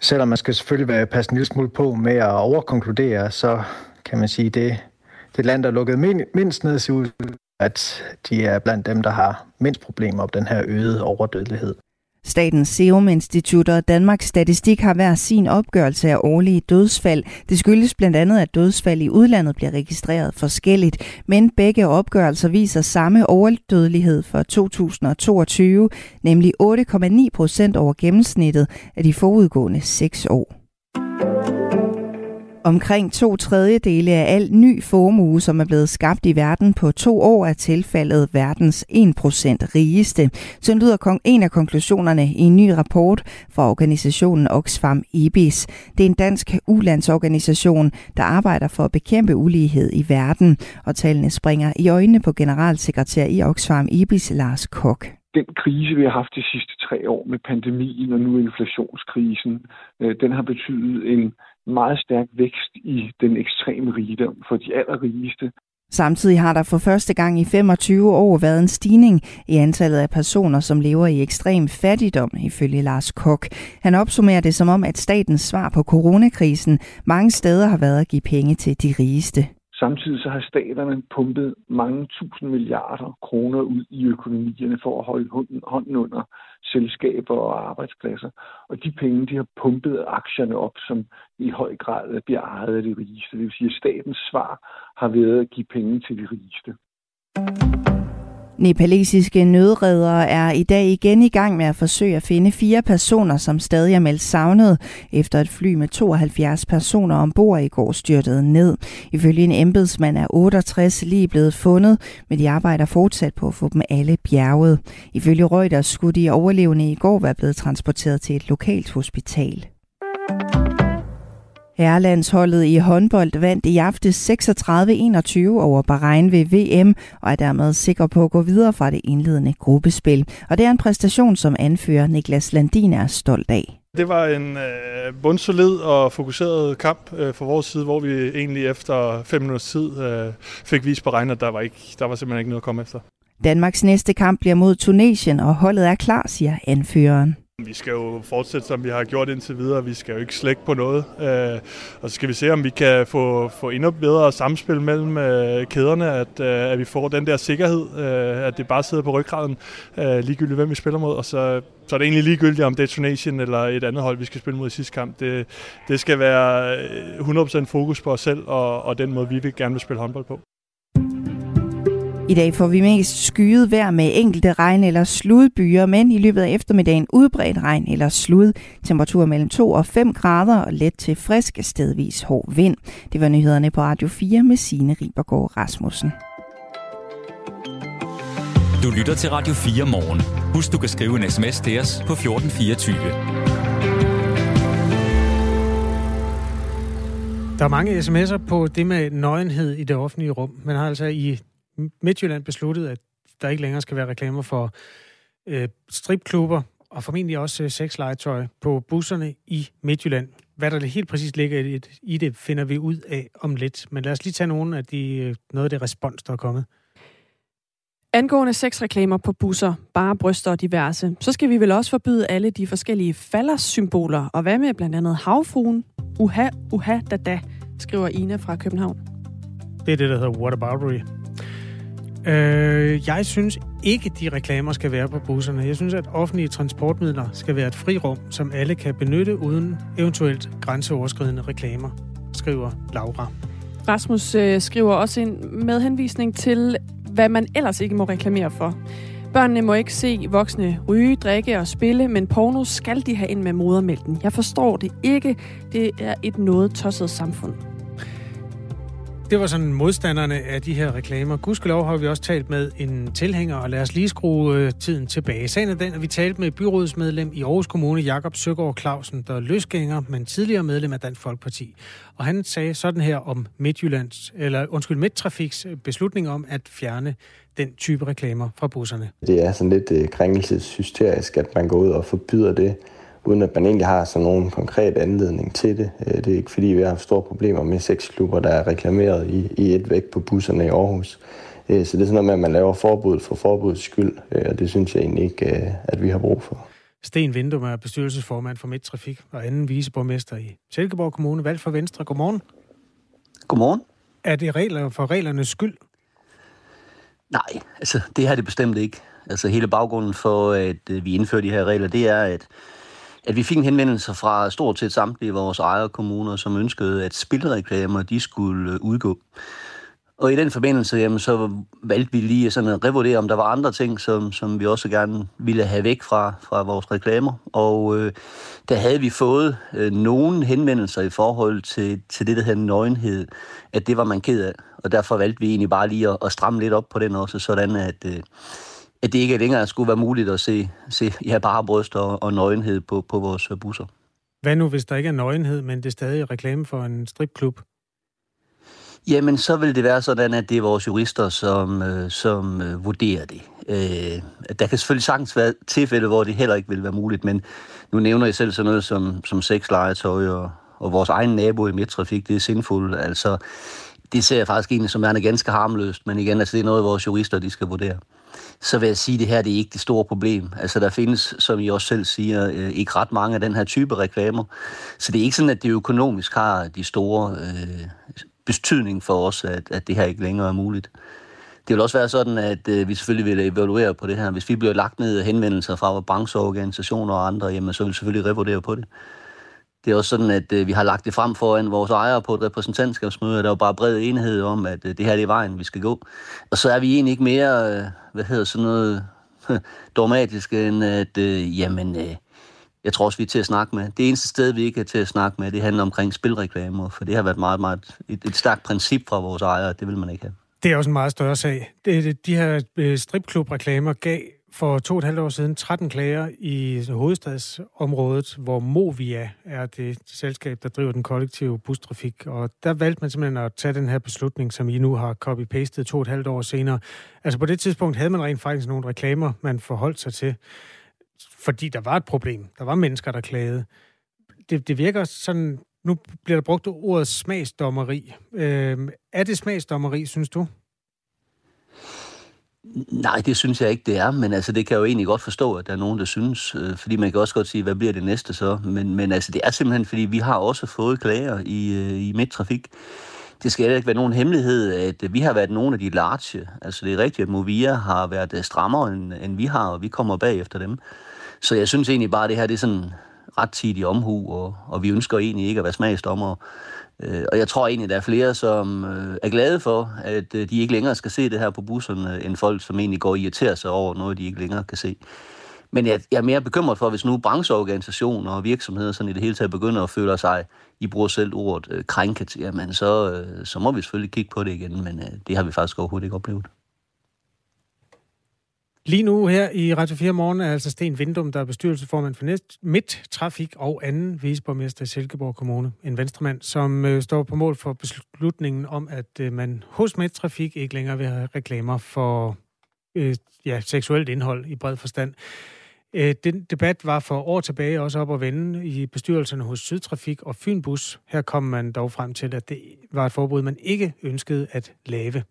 selvom man skal selvfølgelig være passe en lille smule på med at overkonkludere, så kan man sige, det det land, der lukkede mindst ned, ser ud at de er blandt dem, der har mindst problemer op den her øgede overdødelighed. Statens Serum Institut og Danmarks Statistik har hver sin opgørelse af årlige dødsfald. Det skyldes blandt andet, at dødsfald i udlandet bliver registreret forskelligt, men begge opgørelser viser samme overdødelighed for 2022, nemlig 8,9 procent over gennemsnittet af de forudgående seks år. Omkring to tredjedele af al ny formue, som er blevet skabt i verden på to år, er tilfaldet verdens 1% rigeste. Så lyder en af konklusionerne i en ny rapport fra organisationen Oxfam IBIS. Det er en dansk ulandsorganisation, der arbejder for at bekæmpe ulighed i verden. Og tallene springer i øjnene på generalsekretær i Oxfam IBIS, Lars Kok den krise, vi har haft de sidste tre år med pandemien og nu inflationskrisen, øh, den har betydet en meget stærk vækst i den ekstreme rigdom for de allerrigeste. Samtidig har der for første gang i 25 år været en stigning i antallet af personer, som lever i ekstrem fattigdom, ifølge Lars Kok. Han opsummerer det som om, at statens svar på coronakrisen mange steder har været at give penge til de rigeste. Samtidig så har staterne pumpet mange tusind milliarder kroner ud i økonomierne for at holde hånden under selskaber og arbejdspladser. Og de penge, de har pumpet aktierne op, som i høj grad bliver ejet af de rigeste. Det vil sige, at statens svar har været at give penge til de rigeste. Nepalesiske nødredere er i dag igen i gang med at forsøge at finde fire personer, som stadig er meldt savnet, efter et fly med 72 personer ombord i går styrtede ned. Ifølge en embedsmand er 68 lige blevet fundet, men de arbejder fortsat på at få dem alle bjerget. Ifølge Reuters skulle de overlevende i går være blevet transporteret til et lokalt hospital. Herrelandsholdet i håndbold vandt i aftes 36-21 over Bahrain ved VM og er dermed sikker på at gå videre fra det indledende gruppespil. Og det er en præstation, som anfører Niklas Landin er stolt af. Det var en øh, bundsolid og fokuseret kamp øh, fra vores side, hvor vi egentlig efter fem minutters tid øh, fik vist Bahrain, at der var, ikke, der var simpelthen ikke noget at komme efter. Danmarks næste kamp bliver mod Tunesien, og holdet er klar, siger anføreren. Vi skal jo fortsætte, som vi har gjort indtil videre. Vi skal jo ikke slække på noget. Øh, og så skal vi se, om vi kan få, få endnu bedre samspil mellem øh, kæderne, at, øh, at vi får den der sikkerhed, øh, at det bare sidder på ryggraden, øh, ligegyldigt hvem vi spiller mod. Og så, så er det egentlig ligegyldigt, om det er Tunesien eller et andet hold, vi skal spille mod i sidste kamp. Det, det skal være øh, 100% fokus på os selv og, og den måde, vi vil gerne vil spille håndbold på. I dag får vi mest skyet vejr med enkelte regn- eller sludbyer, men i løbet af eftermiddagen udbredt regn eller slud. Temperatur mellem 2 og 5 grader og let til frisk stedvis hård vind. Det var nyhederne på Radio 4 med Signe Ribergaard Rasmussen. Du lytter til Radio 4 morgen. Husk, du kan skrive en sms til os på 1424. Der er mange sms'er på det med nøgenhed i det offentlige rum. Man har altså i Midtjylland besluttet, at der ikke længere skal være reklamer for øh, stripklubber og formentlig også øh, sexlegetøj på busserne i Midtjylland. Hvad der helt præcis ligger i det, i det, finder vi ud af om lidt. Men lad os lige tage nogle af de, øh, noget af det respons, der er kommet. Angående sexreklamer på busser, bare bryster og diverse, så skal vi vel også forbyde alle de forskellige faldersymboler. Og hvad med blandt andet havfruen? Uha, uha, da da, skriver Ina fra København. Det er det, der hedder whataboutery. Øh, jeg synes ikke, de reklamer skal være på busserne. Jeg synes, at offentlige transportmidler skal være et frirum, som alle kan benytte uden eventuelt grænseoverskridende reklamer, skriver Laura. Rasmus øh, skriver også en med henvisning til, hvad man ellers ikke må reklamere for. Børnene må ikke se voksne ryge, drikke og spille, men porno skal de have ind med modermælken. Jeg forstår det ikke. Det er et noget tosset samfund. Det var sådan modstanderne af de her reklamer. Gudskelov har vi også talt med en tilhænger, og lad os lige skrue øh, tiden tilbage. Sagen er den, at vi talte med byrådsmedlem i Aarhus Kommune, Jakob Søgaard Clausen, der er løsgænger, men tidligere medlem af Dansk Folkeparti. Og han sagde sådan her om Midtjyllands, eller undskyld, Midtrafiks øh, beslutning om at fjerne den type reklamer fra busserne. Det er sådan lidt øh, krænkelseshysterisk, at man går ud og forbyder det uden at man egentlig har sådan nogen konkret anledning til det. Øh, det er ikke fordi, vi har store problemer med sexklubber, der er reklameret i, i et væk på busserne i Aarhus. Øh, så det er sådan noget med, at man laver forbud for forbudets skyld, øh, og det synes jeg egentlig ikke, at vi har brug for. Sten Vindum er bestyrelsesformand for Midttrafik og anden viceborgmester i Silkeborg Kommune, valgt for Venstre. Godmorgen. Godmorgen. Er det regler for reglernes skyld? Nej, altså det er det bestemt ikke. Altså hele baggrunden for, at vi indfører de her regler, det er, at at vi fik en henvendelse fra stort set samtlige vores ejerkommuner, som ønskede, at spilreklamer de skulle øh, udgå. Og i den forbindelse, jamen, så valgte vi lige sådan at revurdere, om der var andre ting, som, som vi også gerne ville have væk fra, fra vores reklamer. Og øh, der havde vi fået øh, nogle henvendelser i forhold til, til det, der hedder nøgenhed, at det var man ked af. Og derfor valgte vi egentlig bare lige at, at stramme lidt op på den også, sådan at, øh, at det ikke længere skulle være muligt at se, se ja, bare bryst og, og nøgenhed på, på vores busser. Hvad nu, hvis der ikke er nøgenhed, men det er stadig reklame for en stripklub? Jamen, så vil det være sådan, at det er vores jurister, som, øh, som øh, vurderer det. Øh, der kan selvfølgelig sagtens være tilfælde, hvor det heller ikke vil være muligt, men nu nævner jeg selv sådan noget som, som sexlegetøj og, og vores egen nabo i midtrafik, det er sindfuldt. Altså, det ser jeg faktisk egentlig som er ganske harmløst, men igen, altså, det er noget, vores jurister de skal vurdere så vil jeg sige, at det her det er ikke det store problem. Altså, der findes, som I også selv siger, øh, ikke ret mange af den her type reklamer. Så det er ikke sådan, at det økonomisk har de store øh, betydning for os, at, at det her ikke længere er muligt. Det vil også være sådan, at øh, vi selvfølgelig vil evaluere på det her. Hvis vi bliver lagt ned af henvendelser fra brancheorganisationer og andre, jamen, så vil vi selvfølgelig revurdere på det. Det er også sådan, at øh, vi har lagt det frem foran vores ejere på et repræsentantskabsmøde, der var bare bred enighed om, at øh, det her det er vejen, vi skal gå. Og så er vi egentlig ikke mere, øh, hvad hedder sådan noget, dogmatiske, end at, øh, jamen, øh, jeg tror også, vi er til at snakke med. Det eneste sted, vi ikke er til at snakke med, det handler omkring spilreklamer, for det har været meget, meget et, et stærkt princip fra vores ejere, det vil man ikke have. Det er også en meget større sag. Det, de her øh, stripklubreklamer gav for to og et halvt år siden 13 klager i hovedstadsområdet, hvor Movia er det selskab, der driver den kollektive bustrafik. Og der valgte man simpelthen at tage den her beslutning, som I nu har copy-pastet to og et halvt år senere. Altså på det tidspunkt havde man rent faktisk nogle reklamer, man forholdt sig til, fordi der var et problem. Der var mennesker, der klagede. Det, det virker sådan, nu bliver der brugt ordet smagsdommeri. Øh, er det smagsdommeri, synes du? Nej, det synes jeg ikke, det er, men altså, det kan jeg jo egentlig godt forstå, at der er nogen, der synes, øh, fordi man kan også godt sige, hvad bliver det næste så? Men, men altså, det er simpelthen, fordi vi har også fået klager i, øh, i midtrafik. Det skal ikke være nogen hemmelighed, at vi har været nogle af de large. Altså, det er rigtigt, at Movia har været øh, strammere, end, end vi har, og vi kommer bag efter dem. Så jeg synes egentlig bare, at det her det er sådan ret tidig omhu, og, og vi ønsker egentlig ikke at være smagsdommere. Øh, og jeg tror egentlig, der er flere, som øh, er glade for, at øh, de ikke længere skal se det her på busserne, end folk, som egentlig går og irriterer sig over noget, de ikke længere kan se. Men jeg, jeg er mere bekymret for, hvis nu brancheorganisationer og virksomheder sådan i det hele taget begynder at føle sig, I bruger selv ordet øh, krænket, jamen så, øh, så må vi selvfølgelig kigge på det igen, men øh, det har vi faktisk overhovedet ikke oplevet. Lige nu her i Radio 4 Morgen er altså Sten Vindum, der er bestyrelsesformand for Midt Trafik og anden viceborgmester i Silkeborg Kommune. En venstremand, som øh, står på mål for beslutningen om, at øh, man hos Midt Trafik ikke længere vil have reklamer for øh, ja, seksuelt indhold i bred forstand. Øh, den debat var for år tilbage også op at vende i bestyrelserne hos Sydtrafik og Fynbus. Her kom man dog frem til, at det var et forbud, man ikke ønskede at lave.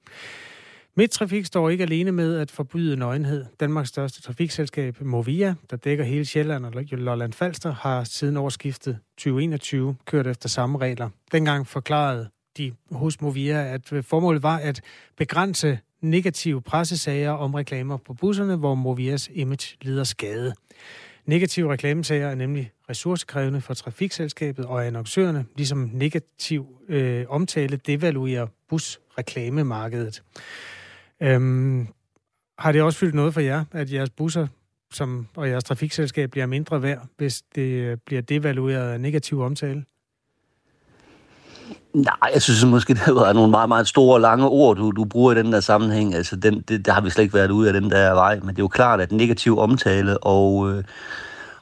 Midtrafik står ikke alene med at forbyde nøgenhed. Danmarks største trafikselskab, Movia, der dækker hele Sjælland og Lolland Falster, har siden årsskiftet 2021 kørt efter samme regler. Dengang forklarede de hos Movia, at formålet var at begrænse negative pressesager om reklamer på busserne, hvor Movias image lider skade. Negative reklamesager er nemlig ressourcekrævende for trafikselskabet og annoncørerne, ligesom negativ øh, omtale devaluerer busreklamemarkedet. Øhm, har det også fyldt noget for jer, at jeres busser som, og jeres trafikselskab bliver mindre værd, hvis det øh, bliver devalueret af negativ omtale? Nej, jeg synes måske, det var nogle meget, meget store og lange ord, du, du bruger i den der sammenhæng. Altså, den, det, der har vi slet ikke været ude af den der vej. Men det er jo klart, at negativ omtale og, øh,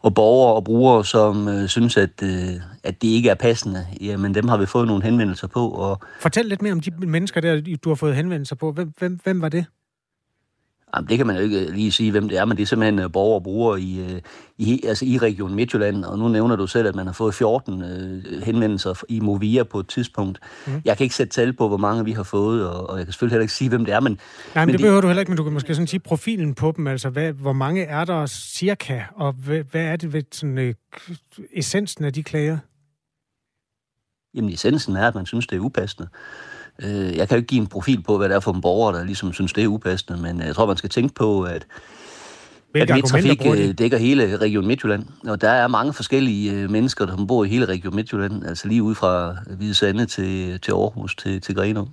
og borgere og brugere, som øh, synes, at, øh, at det ikke er passende, jamen dem har vi fået nogle henvendelser på. Og... Fortæl lidt mere om de mennesker der, du har fået henvendelser på. Hvem, hvem, hvem var det? Jamen, det kan man jo ikke lige sige, hvem det er, men det er simpelthen øh, borgere og brugere i, øh, i, altså i Region Midtjylland, og nu nævner du selv, at man har fået 14 øh, henvendelser i Movia på et tidspunkt. Mm. Jeg kan ikke sætte tal på, hvor mange vi har fået, og, og jeg kan selvfølgelig heller ikke sige, hvem det er, men... Nej, men, men det behøver du heller ikke, men du kan måske sådan sige profilen på dem, altså hvad, hvor mange er der cirka, og hvad, hvad er det ved sådan, øh, essensen af de klager? Jamen, essensen er, at man synes, det er upassende. Øh, jeg kan jo ikke give en profil på, hvad det er for en borger, der ligesom synes, det er upassende, men jeg tror, man skal tænke på, at Hvilke at trafik de? dækker hele Region Midtjylland, og der er mange forskellige øh, mennesker, der bor i hele Region Midtjylland, altså lige ud fra Hvide Sande til, til Aarhus til, til Grenaa.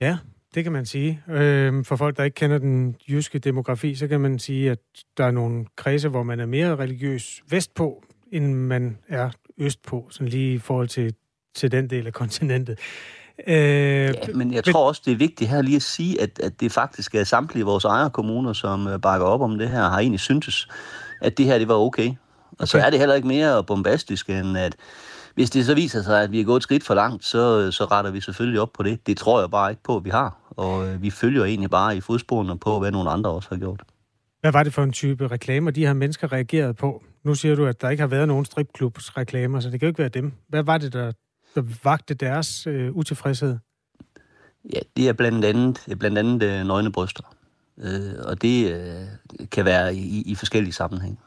Ja, det kan man sige. Øh, for folk, der ikke kender den jyske demografi, så kan man sige, at der er nogle kredse, hvor man er mere religiøs vestpå, end man er østpå, sådan lige i forhold til, til den del af kontinentet. Øh, ja, men jeg tror også, det er vigtigt her lige at sige, at, at det faktisk er samtlige vores ejerkommuner, som øh, bakker op om det her, har egentlig syntes, at det her det var okay. Og okay. så er det heller ikke mere bombastisk, end at hvis det så viser sig, at vi er gået et skridt for langt, så, så retter vi selvfølgelig op på det. Det tror jeg bare ikke på, at vi har. Og øh, vi følger egentlig bare i fodsporene på, hvad nogle andre også har gjort. Hvad var det for en type reklamer, de her mennesker reagerede på? Nu siger du, at der ikke har været nogen stripklubs reklamer, så det kan jo ikke være dem. Hvad var det, der vagte deres øh, utilfredshed? Ja, det er blandt andet, blandt andet øh, nøgne bryster. Øh, og det øh, kan være i, i forskellige sammenhænge.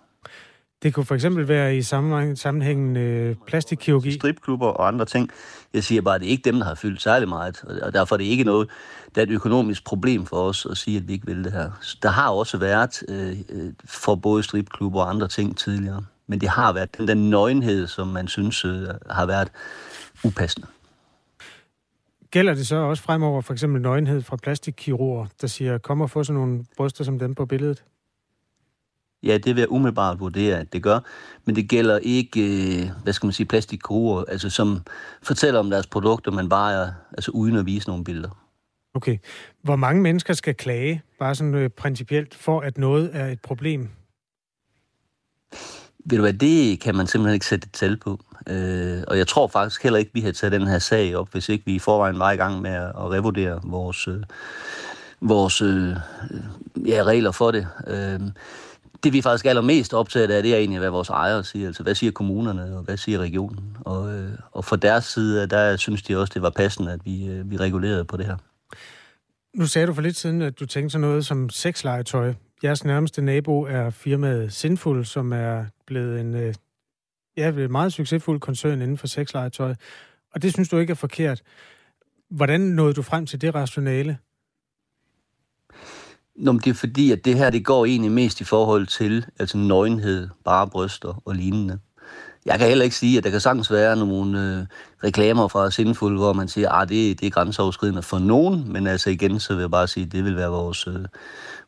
Det kunne for eksempel være i sammenhæng, sammenhængen øh, plastikkirurgi. Stripklubber og andre ting. Jeg siger bare, at det er ikke dem, der har fyldt særlig meget, og derfor er det ikke noget, der er et økonomisk problem for os at sige, at vi ikke vil det her. Der har også været øh, øh for både stripklubber og andre ting tidligere, men det har været den der nøgenhed, som man synes øh, har været upassende. Gælder det så også fremover for eksempel nøgenhed fra plastikkirurger, der siger, kom og få sådan nogle bryster som dem på billedet? Ja, det vil jeg umiddelbart vurdere, at det gør. Men det gælder ikke, øh, hvad skal man sige, plastikkirurger, altså som fortæller om deres produkter, men bare altså uden at vise nogle billeder. Okay. Hvor mange mennesker skal klage, bare sådan øh, principielt, for at noget er et problem? Ved du hvad, det kan man simpelthen ikke sætte et tal på. Øh, og jeg tror faktisk heller ikke, vi har taget den her sag op, hvis ikke vi i forvejen var i gang med at, at revurdere vores, øh, vores øh, øh ja, regler for det. Øh, det vi faktisk allermest optaget af, det er egentlig, hvad vores ejere siger. Altså, hvad siger kommunerne, og hvad siger regionen? Og, øh, og fra deres side, der synes de også, det var passende, at vi, øh, vi regulerede på det her. Nu sagde du for lidt siden, at du tænkte sådan noget som sexlegetøj. Jeres nærmeste nabo er firmaet Sinful, som er blevet en øh, ja, en meget succesfuld koncern inden for sexlegetøj. Og det synes du ikke er forkert. Hvordan nåede du frem til det rationale? Nå, men det er fordi, at det her det går egentlig mest i forhold til altså nøgenhed, bare bryster og lignende. Jeg kan heller ikke sige, at der kan sagtens være nogle øh, reklamer fra Sindful, hvor man siger, at ah, det, det er grænseoverskridende for nogen, men altså igen, så vil jeg bare sige, at det vil være vores, øh,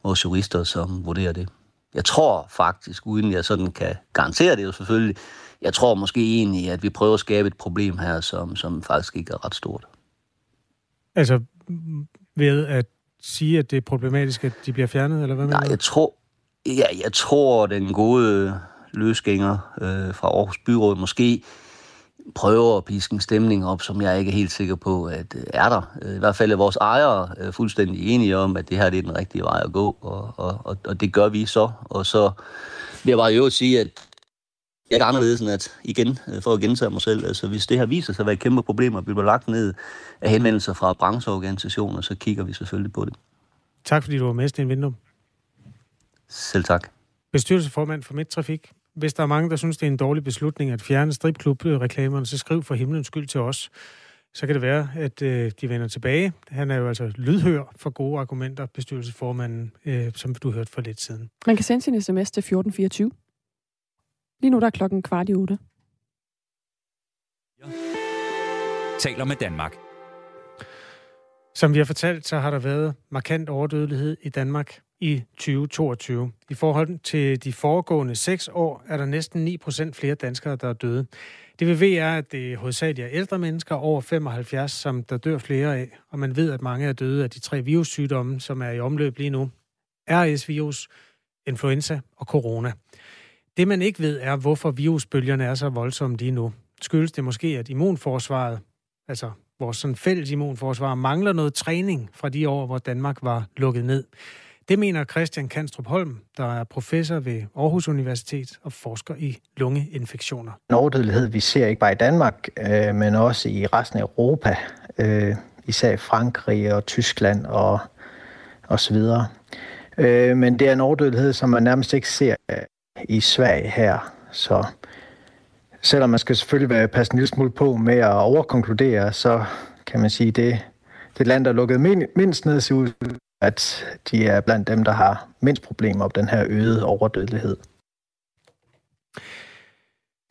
vores jurister, som vurderer det. Jeg tror faktisk, uden jeg sådan kan garantere det jo selvfølgelig, jeg tror måske egentlig, at vi prøver at skabe et problem her, som, som faktisk ikke er ret stort. Altså ved at sige, at det er problematisk, at de bliver fjernet, eller hvad Nej, jeg tror, ja, jeg tror, den gode løsgænger øh, fra Aarhus Byråd måske prøver at piske en stemning op, som jeg ikke er helt sikker på, at øh, er der. Øh, I hvert fald er vores ejere øh, fuldstændig enige om, at det her det er den rigtige vej at gå, og, og, og det gør vi så. Og så vil jeg bare jo sige, at jeg er anderledes end at, igen, for at gentage mig selv, altså hvis det her viser sig at være et kæmpe problem, og bliver lagt ned af henvendelser fra brancheorganisationer, så kigger vi selvfølgelig på det. Tak fordi du var med, Sten Vindum. Selv tak. Bestyrelsesformand for Midtrafik. Hvis der er mange, der synes, det er en dårlig beslutning at fjerne stripklub-reklamerne, så skriv for himlens skyld til os. Så kan det være, at øh, de vender tilbage. Han er jo altså lydhør for gode argumenter, bestyrelsesformanden, øh, som du hørte for lidt siden. Man kan sende sin sms til 1424. Lige nu der er klokken kvart i otte. Taler med Danmark. Som vi har fortalt, så har der været markant overdødelighed i Danmark i 2022. I forhold til de foregående seks år er der næsten 9 procent flere danskere, der er døde. Det vi ved er, at det hovedsageligt er ældre mennesker over 75, som der dør flere af, og man ved, at mange er døde af de tre virussygdomme, som er i omløb lige nu. RS-virus, influenza og corona. Det man ikke ved er, hvorfor virusbølgerne er så voldsomme lige nu. Skyldes det måske, at immunforsvaret, altså vores sådan fælles immunforsvar, mangler noget træning fra de år, hvor Danmark var lukket ned. Det mener Christian Kanstrup Holm, der er professor ved Aarhus Universitet og forsker i lungeinfektioner. En overdødelighed, vi ser ikke bare i Danmark, øh, men også i resten af Europa, øh, især i Frankrig og Tyskland og, og så videre. Øh, men det er en overdødelighed, som man nærmest ikke ser øh, i Sverige her. Så selvom man skal selvfølgelig være passe en lille smule på med at overkonkludere, så kan man sige, det det land, der lukkede mindst ned, ser ud at de er blandt dem, der har mindst problemer med den her øgede overdødelighed.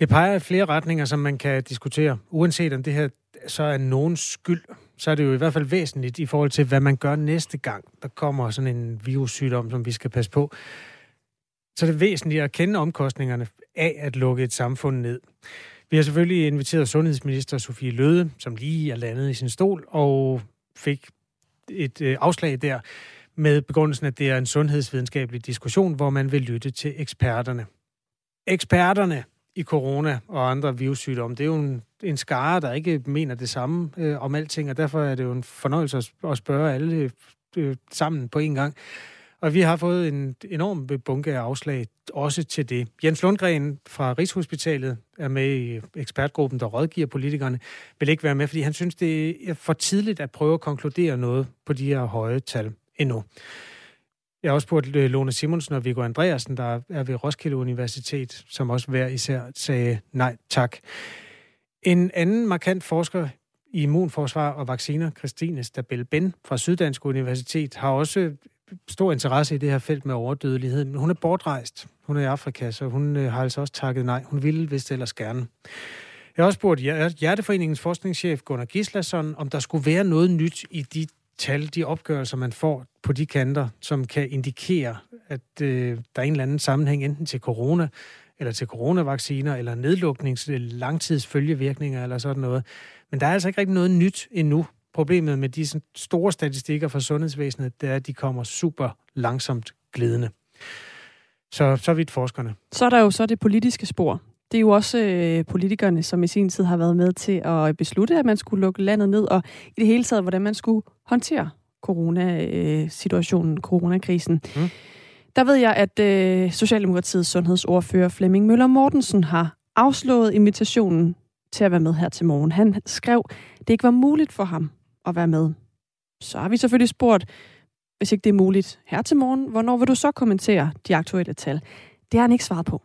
Det peger i flere retninger, som man kan diskutere. Uanset om det her så er nogens skyld, så er det jo i hvert fald væsentligt i forhold til, hvad man gør næste gang, der kommer sådan en virussygdom, som vi skal passe på. Så er væsentligt at kende omkostningerne af at lukke et samfund ned. Vi har selvfølgelig inviteret sundhedsminister Sofie Løde, som lige er landet i sin stol, og fik et øh, afslag der med begrundelsen, at det er en sundhedsvidenskabelig diskussion, hvor man vil lytte til eksperterne. Eksperterne i corona og andre virussygdomme, det er jo en, en skare, der ikke mener det samme øh, om alting, og derfor er det jo en fornøjelse at, spørge alle øh, øh, sammen på en gang. Og vi har fået en enorm bunke af afslag også til det. Jens Lundgren fra Rigshospitalet er med i ekspertgruppen, der rådgiver politikerne, vil ikke være med, fordi han synes, det er for tidligt at prøve at konkludere noget på de her høje tal endnu. Jeg har også spurgt øh, Lone Simonsen og Viggo Andreasen, der er ved Roskilde Universitet, som også hver især sagde nej tak. En anden markant forsker i immunforsvar og vacciner, Christine Stabel Ben fra Syddansk Universitet, har også stor interesse i det her felt med overdødelighed, men hun er bortrejst. Hun er i Afrika, så hun øh, har altså også takket nej. Hun ville vist ellers gerne. Jeg har også spurgt Hjerteforeningens forskningschef Gunnar Gislason, om der skulle være noget nyt i de tal, de opgørelser, man får på de kanter, som kan indikere, at øh, der er en eller anden sammenhæng enten til corona, eller til coronavacciner, eller nedluknings langtidsfølgevirkninger, eller sådan noget. Men der er altså ikke rigtig noget nyt endnu Problemet med de store statistikker fra sundhedsvæsenet, det er, at de kommer super langsomt glidende. Så, så vidt forskerne. Så er der jo så det politiske spor. Det er jo også øh, politikerne, som i sin tid har været med til at beslutte, at man skulle lukke landet ned, og i det hele taget, hvordan man skulle håndtere coronasituationen, coronakrisen. Mm. Der ved jeg, at øh, Socialdemokratiets sundhedsordfører Flemming Møller Mortensen har afslået invitationen til at være med her til morgen. Han skrev, det ikke var muligt for ham at være med. Så har vi selvfølgelig spurgt, hvis ikke det er muligt her til morgen, hvornår vil du så kommentere de aktuelle tal? Det har han ikke svaret på.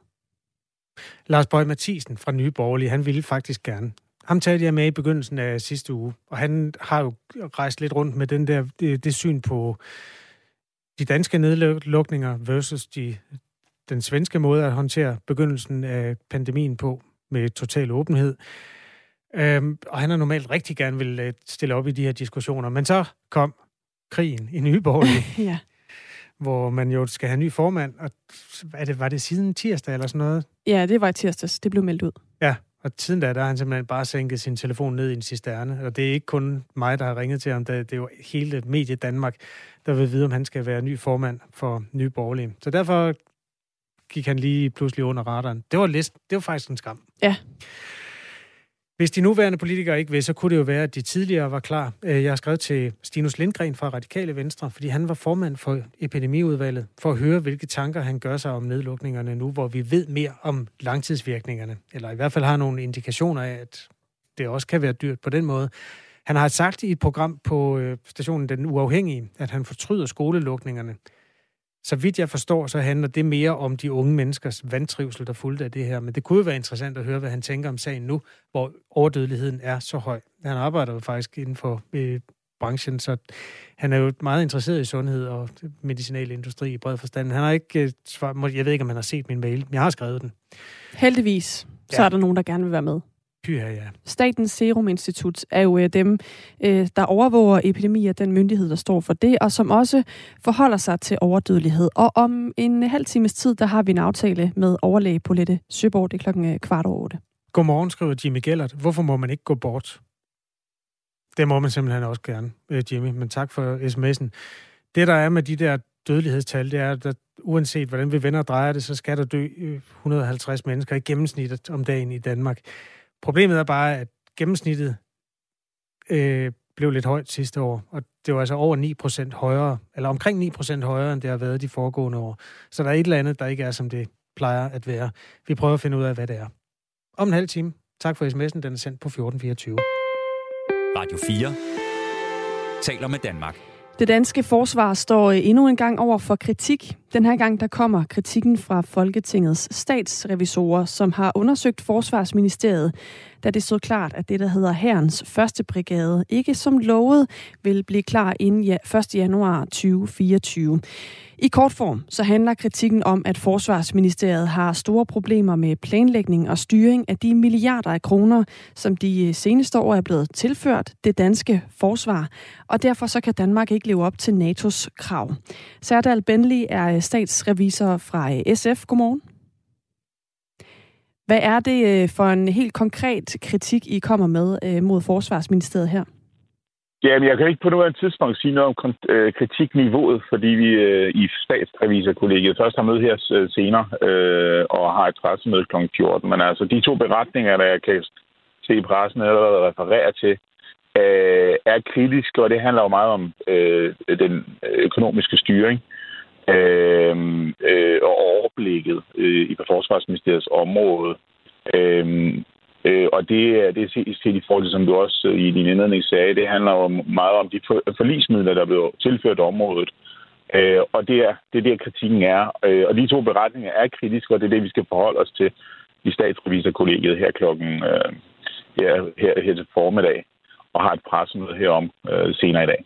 Lars Bøge Mathisen fra Nye Borgerlige, han ville faktisk gerne. Ham talte jeg med i begyndelsen af sidste uge, og han har jo rejst lidt rundt med den der, det, det syn på de danske nedlukninger versus de, den svenske måde at håndtere begyndelsen af pandemien på med total åbenhed. Øhm, og han har normalt rigtig gerne vil øh, stille op i de her diskussioner. Men så kom krigen i Nyborg, ja. hvor man jo skal have ny formand. Og er det, var det siden tirsdag eller sådan noget? Ja, det var i tirsdags. Det blev meldt ud. Ja, og siden da, der har han simpelthen bare sænket sin telefon ned i en cisterne. Og det er ikke kun mig, der har ringet til ham. Det er jo hele medie Danmark, der vil vide, om han skal være ny formand for Nye Borgerlige. Så derfor gik han lige pludselig under radaren. Det var, list, det var faktisk en skam. Ja. Hvis de nuværende politikere ikke vil, så kunne det jo være, at de tidligere var klar. Øh, jeg har skrevet til Stinus Lindgren fra Radikale Venstre, fordi han var formand for epidemiudvalget, for at høre, hvilke tanker han gør sig om nedlukningerne nu, hvor vi ved mere om langtidsvirkningerne, eller i hvert fald har nogle indikationer af, at det også kan være dyrt på den måde. Han har sagt i et program på øh, stationen Den Uafhængige, at han fortryder skolelukningerne. Så vidt jeg forstår, så handler det mere om de unge menneskers vandtrivsel, der fulgte af det her. Men det kunne jo være interessant at høre, hvad han tænker om sagen nu, hvor overdødeligheden er så høj. Han arbejder jo faktisk inden for øh, branchen, så han er jo meget interesseret i sundhed og medicinalindustri i bred forstand. Han har ikke øh, svar, jeg ved ikke, om han har set min mail, men jeg har skrevet den. Heldigvis, så ja. er der nogen, der gerne vil være med. Pyha, ja. Statens Serum Institut er jo øh, dem, øh, der overvåger epidemier, den myndighed, der står for det, og som også forholder sig til overdødelighed. Og om en halv times tid, der har vi en aftale med overlæge Polette Søborg. Det er klokken øh, kvart over otte. Godmorgen, skriver Jimmy Gellert. Hvorfor må man ikke gå bort? Det må man simpelthen også gerne, Jimmy, men tak for sms'en. Det, der er med de der dødelighedstal, det er, at uanset hvordan vi vender og drejer det, så skal der dø 150 mennesker i gennemsnit om dagen i Danmark. Problemet er bare, at gennemsnittet øh, blev lidt højt sidste år, og det var altså over 9% højere, eller omkring 9% højere, end det har været de foregående år. Så der er et eller andet, der ikke er, som det plejer at være. Vi prøver at finde ud af, hvad det er. Om en halv time. Tak for sms'en, den er sendt på 1424. Radio 4 taler med Danmark. Det danske forsvar står endnu en gang over for kritik. Den her gang der kommer kritikken fra Folketingets statsrevisorer, som har undersøgt Forsvarsministeriet, da det stod klart, at det, der hedder Herrens første brigade, ikke som lovet vil blive klar inden 1. januar 2024. I kort form så handler kritikken om, at Forsvarsministeriet har store problemer med planlægning og styring af de milliarder af kroner, som de øh, seneste år er blevet tilført det danske forsvar, og derfor så kan Danmark ikke leve op til NATO's krav. Særdal Benli er øh, statsrevisor fra øh, SF. Godmorgen. Hvad er det øh, for en helt konkret kritik, I kommer med øh, mod Forsvarsministeriet her? Jamen, jeg kan ikke på nuværende tidspunkt sige noget om kritikniveauet, fordi vi øh, i statsreviserkollegiet først har møde her senere øh, og har et pressemøde kl. 14. Men altså, de to beretninger, der jeg kan se i pressen allerede refererer til, øh, er kritiske, og det handler jo meget om øh, den økonomiske styring øh, øh, og overblikket øh, i Forsvarsministeriets område. Øh, Øh, og det, det er set i forhold til, som du også øh, i din indledning sagde, det handler jo meget om de forlismidler, der blev tilført området. Øh, og det er, det er der, kritikken er. Øh, og de to beretninger er kritiske, og det er det, vi skal forholde os til i statsreviserkollegiet her klokken øh, her, her, her til formiddag, og har et pressemøde herom øh, senere i dag.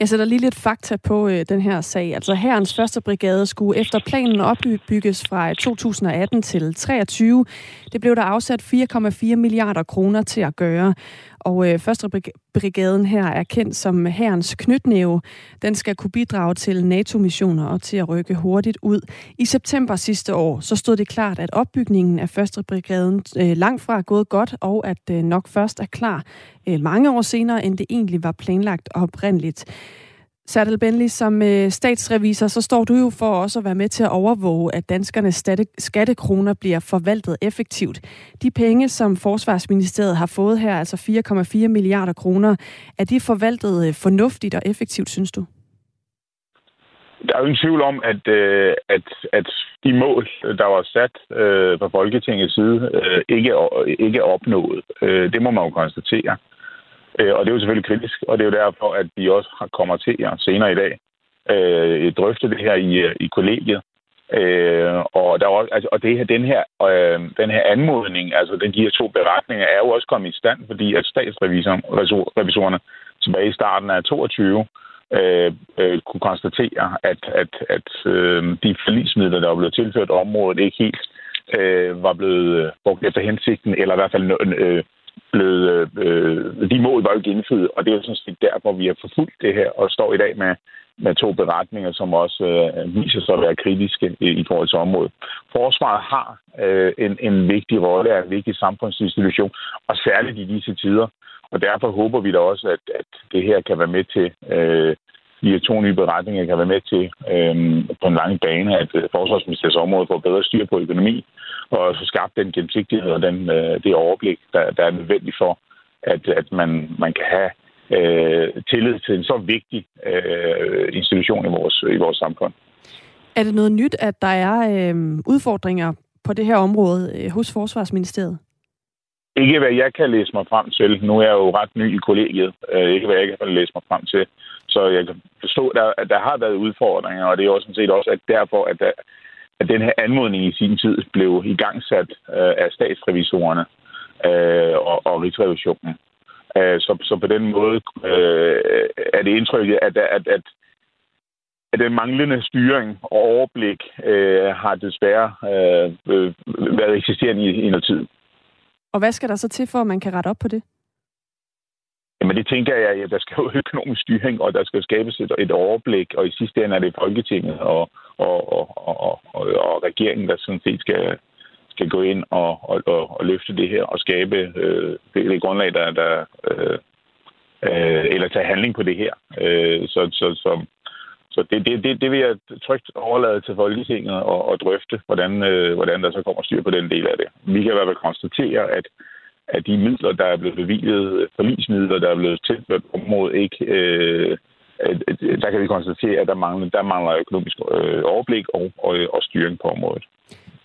Jeg sætter lige lidt fakta på øh, den her sag. Altså herrens første brigade skulle efter planen opbygges fra øh, 2018 til 23. Det blev der afsat 4,4 milliarder kroner til at gøre. Og øh, første brigaden her er kendt som herrens knytnæve. Den skal kunne bidrage til NATO-missioner og til at rykke hurtigt ud. I september sidste år så stod det klart, at opbygningen af første brigaden øh, langt fra er gået godt, og at øh, nok først er klar øh, mange år senere, end det egentlig var planlagt oprindeligt. Serdal Benli, som øh, statsrevisor, så står du jo for også at være med til at overvåge, at danskernes skattekroner bliver forvaltet effektivt. De penge, som Forsvarsministeriet har fået her, altså 4,4 milliarder kroner, er de forvaltet øh, fornuftigt og effektivt, synes du? Der er jo ingen tvivl om, at, øh, at, at de mål, der var sat øh, fra Folketingets side, øh, ikke, ikke er opnået. Det må man jo konstatere. Øh, Øh, og det er jo selvfølgelig kritisk, og det er jo derfor, at vi også kommer til jer senere i dag øh, drøfte det her i, øh, i kollegiet. Øh, og, der er også, altså, og det her, den, her, øh, den her anmodning, altså den, de her to beretninger, er jo også kommet i stand, fordi at statsrevisorerne tilbage i starten af 22 øh, øh, kunne konstatere, at, at, at øh, de forlismidler, der var blevet tilført området, ikke helt øh, var blevet øh, brugt efter hensigten, eller i hvert fald øh, blevet, øh, øh de mål var jo gennemført, og det er jo sådan set derfor, vi har forfulgt det her, og står i dag med, med to beretninger, som også øh, viser sig at være kritiske i, i forhold til området. Forsvaret har øh, en, en vigtig rolle, er en vigtig samfundsinstitution, og særligt i disse tider. Og derfor håber vi da også, at, at det her kan være med til øh, de to nye beretninger kan være med til øhm, på en lang bane, at øh, forsvarsministeriets område får bedre styr på økonomi, og få skabt den gennemsigtighed og den, øh, det overblik, der, der er nødvendigt for, at, at man, man kan have øh, tillid til en så vigtig øh, institution i vores, i vores samfund. Er det noget nyt, at der er øh, udfordringer på det her område øh, hos Forsvarsministeriet? ikke hvad jeg kan læse mig frem til. Nu er jeg jo ret ny i kollegiet. Øh, ikke hvad jeg kan læse mig frem til. Så jeg kan forstå, at der, at der har været udfordringer, og det er også sådan set også at derfor, at, der, at den her anmodning i sin tid blev igangsat øh, af statsrevisorerne øh, og, og Rigsrevisionen. Øh, så, så på den måde øh, er det indtrykket, at, at, at, at den manglende styring og overblik øh, har desværre øh, været eksisterende i, i noget tid. Og hvad skal der så til, for at man kan rette op på det? Jamen det tænker jeg, at der skal jo økonomisk styring, og der skal skabes et, et overblik, og i sidste ende er det Folketinget og, og, og, og, og, og regeringen, der sådan set skal, skal gå ind og, og, og, og løfte det her og skabe øh, det, det grundlag, der, der øh, øh, eller tage handling på det her. Øh, så så, så, så det, det, det, det vil jeg trygt overlade til Folketinget og, og drøfte, hvordan, øh, hvordan der så kommer styr på den del af det. Vi kan i hvert fald konstatere, at at de midler, der er blevet bevilget, forlismidler, der er blevet tilført på området, ikke, øh, der kan vi konstatere, at der mangler, der mangler økonomisk øh, overblik og, og, og styring på området.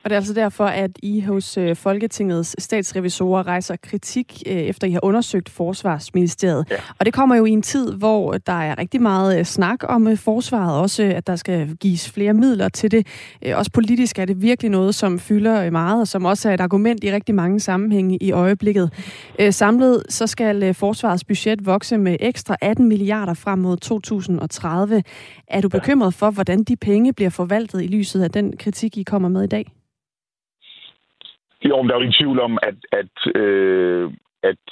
Og det er altså derfor, at I hos øh, Folketingets statsrevisorer rejser kritik, øh, efter I har undersøgt Forsvarsministeriet. Ja. Og det kommer jo i en tid, hvor der er rigtig meget øh, snak om forsvaret, også at der skal gives flere midler til det. Også politisk er det virkelig noget, som fylder meget, og som også er et argument i rigtig mange sammenhænge i øjeblikket. Samlet så skal forsvarets budget vokse med ekstra 18 milliarder frem mod 2030. Er du bekymret for, hvordan de penge bliver forvaltet i lyset af den kritik, I kommer med i dag? Jo, men der er jo ingen tvivl om, at, at, øh, at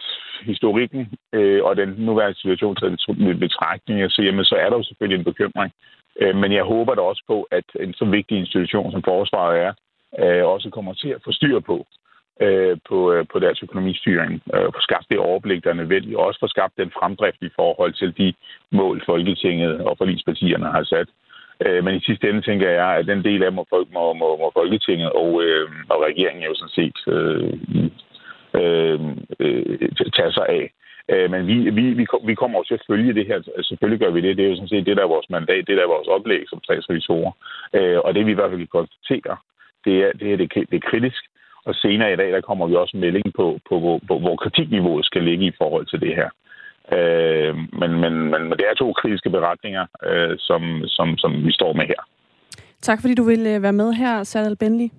historikken øh, og den nuværende situation med betragtning, så, jamen, så er der jo selvfølgelig en bekymring. Øh, men jeg håber da også på, at en så vigtig institution som forsvaret er, øh, også kommer til at få styr på, øh, på, øh, på deres økonomistyring. Øh, få skabt det overblik, der er nødvendigt, og også få skabt den fremdrift i forhold til de mål, Folketinget og forligspartierne har sat. Øh, men i sidste ende tænker jeg, at den del af må, må, må, må Folketinget og, øh, og regeringen jo sådan set øh, øh, øh, tage sig af. Øh, men vi, vi, vi, vi kommer også til at følge det her. Selvfølgelig gør vi det. Det er jo sådan set det, der er vores mandat. Det der er vores oplæg som statsrevisorer. Øh, og det vi i hvert fald kan konstatere, det er, det er, det, det er kritisk. Og senere i dag, der kommer vi også melding på, på, på, på hvor kritikniveauet skal ligge i forhold til det her. Øh, men, men, men det er to kritiske beretninger, øh, som, som, som vi står med her. Tak fordi du ville øh, være med her, Sadal Benli.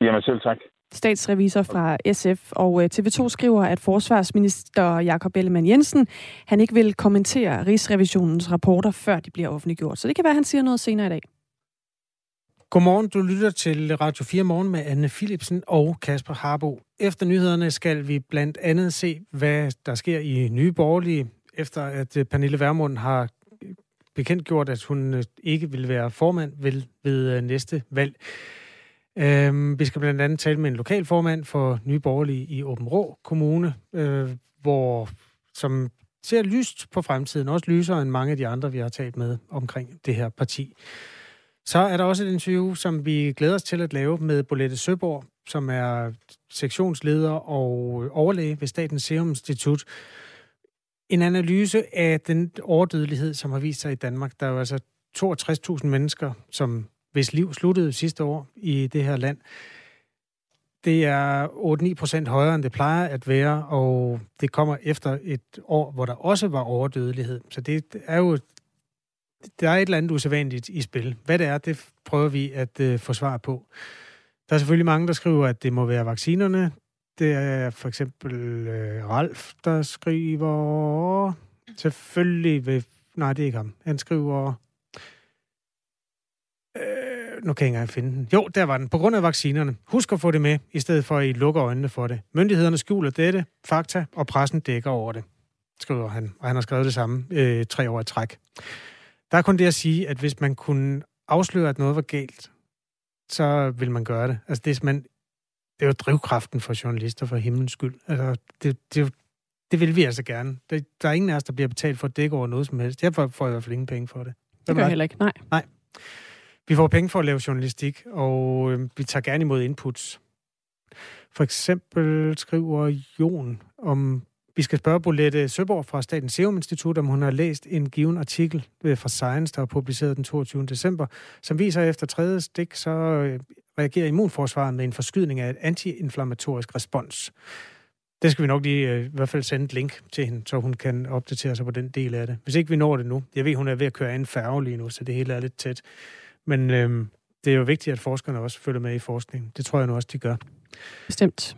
Jamen selv tak. Statsrevisor fra SF og øh, TV2 skriver, at forsvarsminister Jakob Ellemann Jensen han ikke vil kommentere Rigsrevisionens rapporter, før de bliver offentliggjort. Så det kan være, at han siger noget senere i dag. Godmorgen, du lytter til Radio 4 Morgen med Anne Philipsen og Kasper Harbo. Efter nyhederne skal vi blandt andet se, hvad der sker i Nye Borgerlige, efter at øh, Pernille Vermund har øh, bekendtgjort, at hun øh, ikke vil være formand ved, ved næste valg. Øhm, vi skal blandt andet tale med en lokal formand for Nye Borgerlige i Åben Rå Kommune, øh, hvor, som ser lyst på fremtiden, også lysere end mange af de andre, vi har talt med omkring det her parti. Så er der også et interview, som vi glæder os til at lave med Bolette Søborg, som er sektionsleder og overlæge ved Statens Serum Institut. En analyse af den overdødelighed, som har vist sig i Danmark. Der er jo altså 62.000 mennesker, som hvis liv sluttede sidste år i det her land. Det er 8-9 procent højere, end det plejer at være, og det kommer efter et år, hvor der også var overdødelighed. Så det er jo der er et eller andet usædvanligt i spil. Hvad det er, det prøver vi at øh, få svar på. Der er selvfølgelig mange, der skriver, at det må være vaccinerne. Det er for eksempel øh, Ralf, der skriver... Selvfølgelig vil... Nej, det er ikke ham. Han skriver... Øh, nu kan jeg ikke engang finde den. Jo, der var den. På grund af vaccinerne. Husk at få det med, i stedet for at I lukker øjnene for det. Myndighederne skjuler dette, fakta, og pressen dækker over det, skriver han. Og han har skrevet det samme øh, tre år i træk. Der er kun det at sige, at hvis man kunne afsløre, at noget var galt, så vil man gøre det. Altså, det er, man, det er jo drivkraften for journalister for himlens skyld. Altså, det, det, det vil vi altså gerne. Det, der er ingen af os, der bliver betalt for at dække over noget som helst. Jeg får, får i hvert fald ingen penge for det. Det gør jeg heller ikke, nej. Nej. Vi får penge for at lave journalistik, og øh, vi tager gerne imod inputs. For eksempel skriver Jon om vi skal spørge Bolette Søborg fra Statens Serum Institut, om hun har læst en given artikel øh, fra Science, der er publiceret den 22. december, som viser, at efter tredje stik, så øh, reagerer immunforsvaret med en forskydning af et antiinflammatorisk respons. Det skal vi nok lige øh, i hvert fald sende et link til hende, så hun kan opdatere sig på den del af det. Hvis ikke vi når det nu. Jeg ved, hun er ved at køre en færge lige nu, så det hele er lidt tæt. Men øhm, det er jo vigtigt, at forskerne også følger med i forskningen. Det tror jeg nu også, de gør. Bestemt.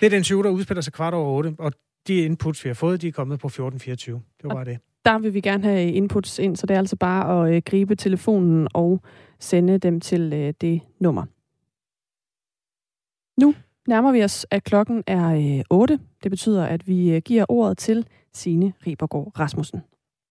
Det er den 20, der udspiller sig kvart over 8, og de inputs, vi har fået, de er kommet på 14.24. Det var bare det. Der vil vi gerne have inputs ind, så det er altså bare at øh, gribe telefonen og sende dem til øh, det nummer. Nu nærmer vi os, at klokken er øh, 8. Det betyder, at vi øh, giver ordet til Signe Ribergaard Rasmussen.